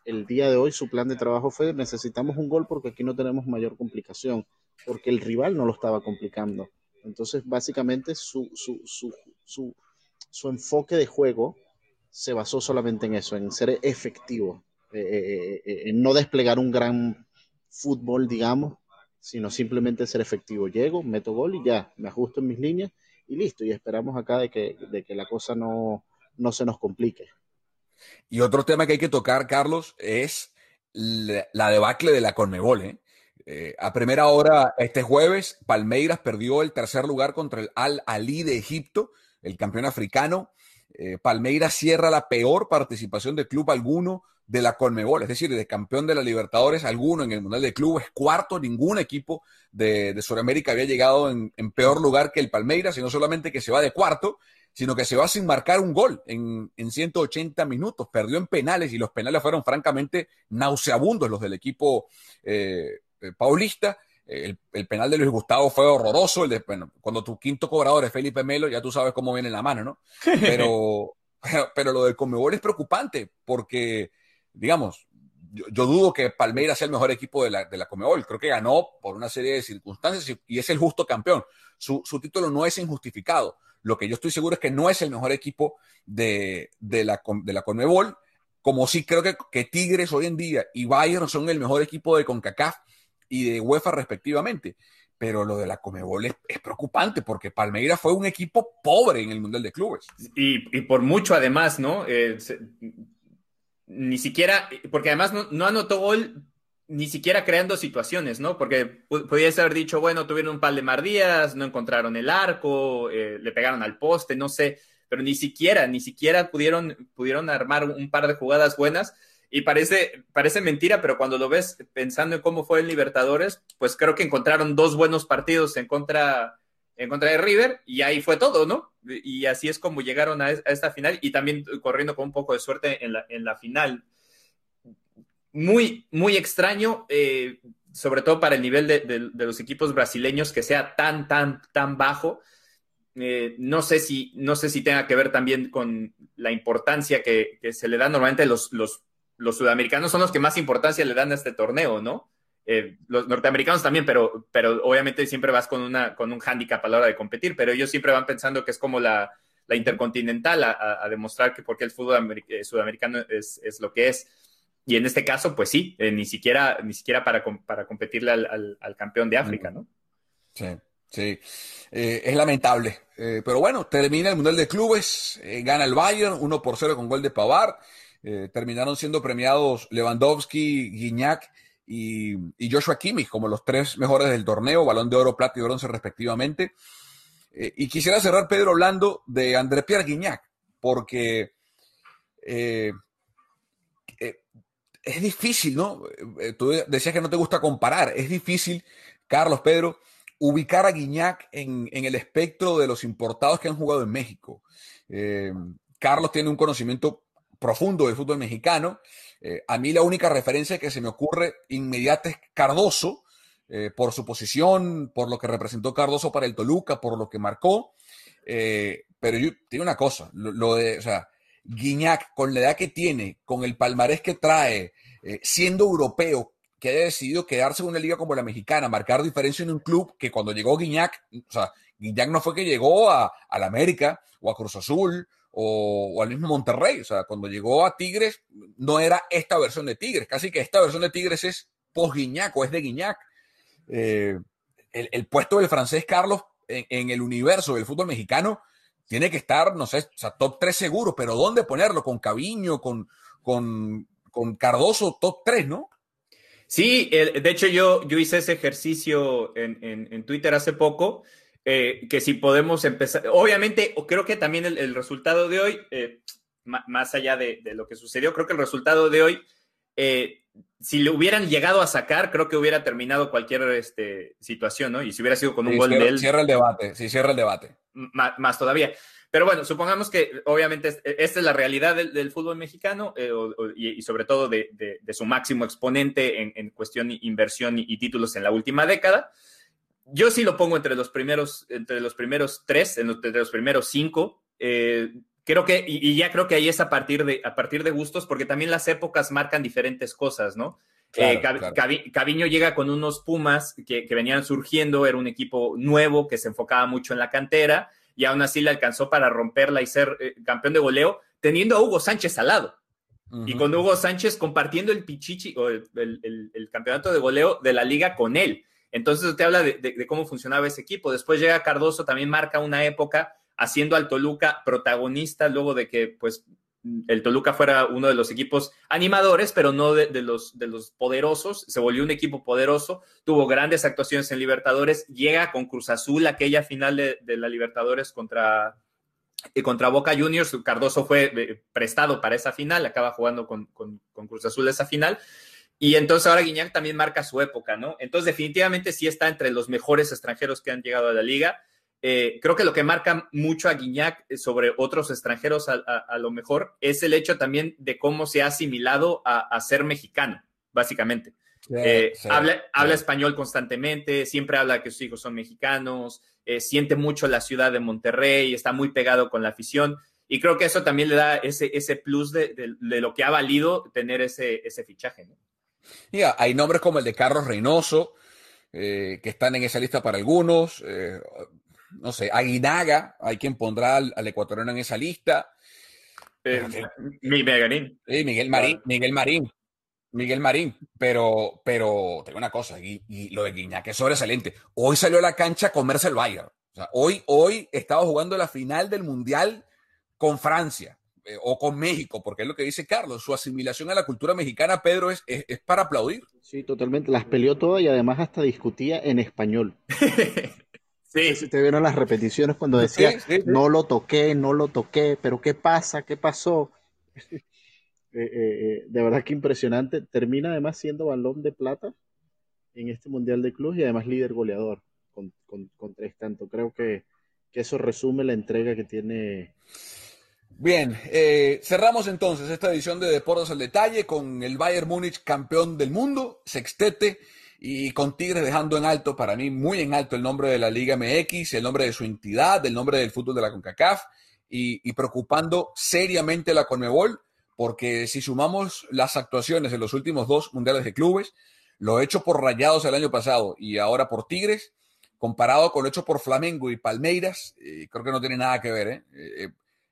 el día de hoy su plan de trabajo fue necesitamos un gol porque aquí no tenemos mayor complicación, porque el rival no lo estaba complicando. Entonces, básicamente su, su, su, su, enfoque de juego se basó solamente en eso, en ser efectivo, eh, eh, eh, en no desplegar un gran fútbol, digamos, sino simplemente ser efectivo. Llego, meto gol y ya, me ajusto en mis líneas y listo. Y esperamos acá de que, de que la cosa no, no se nos complique. Y otro tema que hay que tocar, Carlos, es la, debacle de la Conmebol. ¿eh? Eh, a primera hora, este jueves, Palmeiras perdió el tercer lugar contra el Al Ali de Egipto, el campeón africano. Eh, Palmeiras cierra la peor participación de club alguno de la Conmebol, es decir, de campeón de la Libertadores alguno en el Mundial de Clubes, cuarto, ningún equipo de, Sudamérica había llegado en, en, peor lugar que el Palmeiras, y no solamente que se va de cuarto, sino que se va sin marcar un gol en, en 180 minutos, perdió en penales y los penales fueron francamente nauseabundos los del equipo eh, eh paulista. El, el, penal de Luis Gustavo fue horroroso. El de, bueno, cuando tu quinto cobrador es Felipe Melo, ya tú sabes cómo viene la mano, ¿no? Pero, pero, pero, lo del Conmebol es preocupante porque, digamos, yo, yo, dudo que Palmeiras sea el mejor equipo de la, de la Comebol. Creo que ganó por una serie de circunstancias y, y es el justo campeón. Su, su, título no es injustificado. Lo que yo estoy seguro es que no es el mejor equipo de, de la, de la Conmebol, como sí creo que, Tigres hoy en día y Bayern son el mejor equipo de CONCACAF y de UEFA respectivamente. Pero lo de la Comebol es, preocupante porque Palmeiras fue un equipo pobre en el Mundial de Clubes. Y, por mucho además, ¿no? Eh, ni siquiera, porque además no, no, anotó gol ni siquiera creando situaciones, ¿no? Porque podías haber dicho, bueno, tuvieron un par de mardías, no encontraron el arco, eh, le pegaron al poste, no sé, pero ni siquiera, ni siquiera pudieron, pudieron armar un par de jugadas buenas. Y parece, parece mentira, pero cuando lo ves pensando en cómo fue el Libertadores, pues creo que encontraron dos buenos partidos en contra, en contra de River y ahí fue todo, ¿no? Y así es como llegaron a, esta final y también corriendo con un poco de suerte en la, en la final. Muy, muy extraño, eh, sobre todo para el nivel de, de, de, los equipos brasileños, que sea tan, tan, tan bajo. Eh, no, sé si, no sé si tenga que ver también con la importancia que, se le da normalmente los, los, sudamericanos, son los que más importancia le dan a este torneo, ¿no? Eh, los norteamericanos también, pero, pero obviamente siempre vas con, una, con un hándicap a la hora de competir, pero ellos siempre van pensando que es como la, la intercontinental a, a, a, demostrar que porque el fútbol sudamericano es, es, lo que es. Y en este caso, pues sí, eh, ni siquiera, ni siquiera para, para competirle al, al, campeón de África, ¿no? Sí, sí. Eh, es lamentable. Eh, pero bueno, termina el Mundial de Clubes, gana el Bayern 1 por 0 con gol de Pavard. terminaron siendo premiados Lewandowski, Guignac y, y, Joshua Kimmich como los tres mejores del torneo, balón de oro, plata y bronce respectivamente. Y quisiera cerrar, Pedro, hablando de André Pierre Guignac, porque es difícil, ¿no? Eh, tú decías que no te gusta comparar, es difícil, Carlos, Pedro, ubicar a Guignac en, el espectro de los importados que han jugado en México. Eh, Carlos tiene un conocimiento profundo del fútbol mexicano. Eh, a mí la única referencia que se me ocurre inmediata es Cardoso, por su posición, por lo que representó Cardoso para el Toluca, por lo que marcó. Pero yo tiene una cosa, lo, lo, de, o sea, Guiñac, con la edad que tiene, con el palmarés que trae, eh, siendo europeo, que haya decidido quedarse en una liga como la mexicana, marcar diferencia en un club que cuando llegó Guiñac, o sea, Guiñac no fue que llegó a, la América o a Cruz Azul o, al mismo Monterrey. O sea, cuando llegó a Tigres, no era esta versión de Tigres. Casi que esta versión de Tigres es post-Guiñac o es de Guiñac. Eh, el, puesto del francés Carlos en, el universo del fútbol mexicano tiene que estar, no sé, o sea, top 3 seguro, pero ¿dónde ponerlo? Con Caviño, con, con, con Cardoso, top 3, ¿no? Sí, de hecho yo, yo hice ese ejercicio en, en, Twitter hace poco eh, que si podemos empezar, obviamente creo que también el, resultado de hoy, eh, más allá de, de, lo que sucedió, creo que el resultado de hoy, eh, si le hubieran llegado a sacar, creo que hubiera terminado cualquier este, situación, ¿no? Y si hubiera sido con un sí, gol cierra, de él. Cierra el debate, sí, cierra el debate. Más, más todavía. Pero bueno, supongamos que obviamente esta es la realidad del, del fútbol mexicano eh, o, o, y, y, sobre todo de, de, de, su máximo exponente en, en cuestión de inversión y, y títulos en la última década yo sí lo pongo entre los primeros, entre los primeros tres, entre los primeros cinco. Eh, creo que, y, y, ya creo que ahí es a partir de, a partir de gustos, porque también las épocas marcan diferentes cosas, ¿no? Claro, eh, Cab claro. Llega con unos Pumas que, que, venían surgiendo, era un equipo nuevo que se enfocaba mucho en la cantera y aún así le alcanzó para romperla y ser eh, campeón de goleo, teniendo a Hugo Sánchez al lado. y con Hugo Sánchez compartiendo el pichichi o el, campeonato de goleo de la liga con él. Entonces te habla de, cómo funcionaba ese equipo. Después llega Cardoso, también marca una época haciendo al Toluca protagonista luego de que pues el Toluca fuera uno de los equipos animadores, pero no de, los, de los poderosos. Se volvió un equipo poderoso, tuvo grandes actuaciones en Libertadores, llega con Cruz Azul, aquella final de, la Libertadores contra, eh, contra Boca Juniors. Cardoso fue eh, prestado para esa final, acaba jugando con, con, Cruz Azul esa final. Y entonces ahora Guiñac también marca su época, ¿no? Entonces definitivamente sí está entre los mejores extranjeros que han llegado a la liga eh, creo que lo que marca mucho a Guiñac sobre otros extranjeros a, lo mejor es el hecho también de cómo se ha asimilado a, ser mexicano, básicamente. Eh, habla, español constantemente, siempre habla que sus hijos son mexicanos, eh, siente mucho la ciudad de Monterrey, está muy pegado con la afición. Y creo que eso también le da ese, ese plus de, lo que ha valido tener ese, ese fichaje. ¿no? hay nombres como el de Carlos Reynoso, que están en esa lista para algunos no sé, Aguinaga, hay quien pondrá al, ecuatoriano en esa lista. Eh, Miguel Marín. Miguel Marín, Miguel Marín. Miguel Marín, pero, pero tengo una cosa, y, lo de Guiñac es sobresaliente. Hoy salió a la cancha a comerse el Bayern. O sea, hoy, hoy estaba jugando la final del Mundial con Francia eh, o con México, porque es lo que dice Carlos. Su asimilación a la cultura mexicana, Pedro, es, es, es para aplaudir. Sí, totalmente. Las peleó todas y además hasta discutía en español. Sí. Si te vieron las repeticiones cuando decía, no lo toqué, no lo toqué, pero ¿qué pasa? ¿Qué pasó? Eh, eh, eh, de verdad que impresionante. Termina además siendo balón de plata en este Mundial de Clubes y además líder goleador con, tres tanto. Creo que, eso resume la entrega que tiene. Bien, cerramos entonces esta edición de Deportes al Detalle con el Bayern Múnich campeón del mundo, sextete y con Tigres dejando en alto, para mí muy en alto el nombre de la Liga MX, el nombre de su entidad, el nombre del fútbol de la CONCACAF y, preocupando seriamente la CONMEBOL, porque si sumamos las actuaciones en los últimos dos mundiales de clubes, lo hecho por Rayados el año pasado y ahora por Tigres, comparado con lo hecho por Flamengo y Palmeiras, eh, creo que no tiene nada que ver. ¿eh?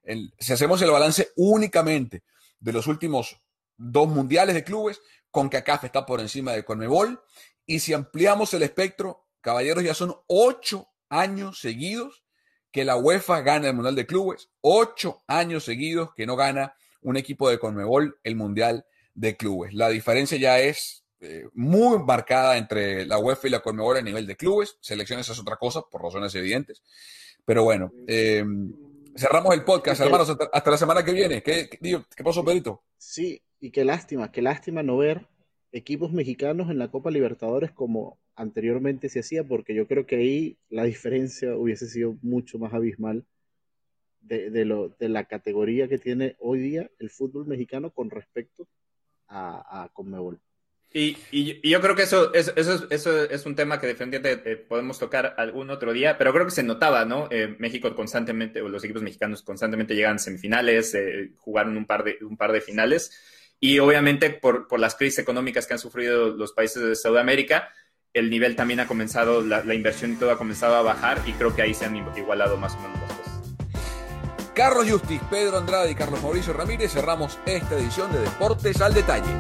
Eh, si hacemos el balance únicamente de los últimos dos mundiales de clubes, CONCACAF está por encima de CONMEBOL y si ampliamos el espectro, caballeros, ya son ocho años seguidos que la UEFA gana el Mundial de Clubes, ocho años seguidos que no gana un equipo de Conmebol el Mundial de Clubes. La diferencia ya es eh, muy marcada entre la UEFA y la Conmebol a nivel de clubes. Selecciones es otra cosa, por razones evidentes. Pero bueno, eh, cerramos el podcast, hermanos, hasta, la semana que viene. ¿Qué, qué, qué pasó, Pedrito? Sí, y qué lástima, qué lástima no ver equipos mexicanos en la Copa Libertadores como anteriormente se hacía, porque yo creo que ahí la diferencia hubiese sido mucho más abismal de, lo, de la categoría que tiene hoy día el fútbol mexicano con respecto a, a Conmebol. Y, y, yo creo que eso, eso, eso, es un tema que definitivamente eh, podemos tocar algún otro día, pero creo que se notaba, ¿no? Eh, México constantemente, o los equipos mexicanos constantemente llegan a semifinales, eh, jugaron un par de, un par de finales y obviamente por, por, las crisis económicas que han sufrido los países de Sudamérica, el nivel también ha comenzado, la, inversión y todo ha comenzado a bajar y creo que ahí se han igualado más o menos las cosas. Carlos Justis, Pedro Andrade y Carlos Mauricio Ramírez cerramos esta edición de Deportes al Detalle.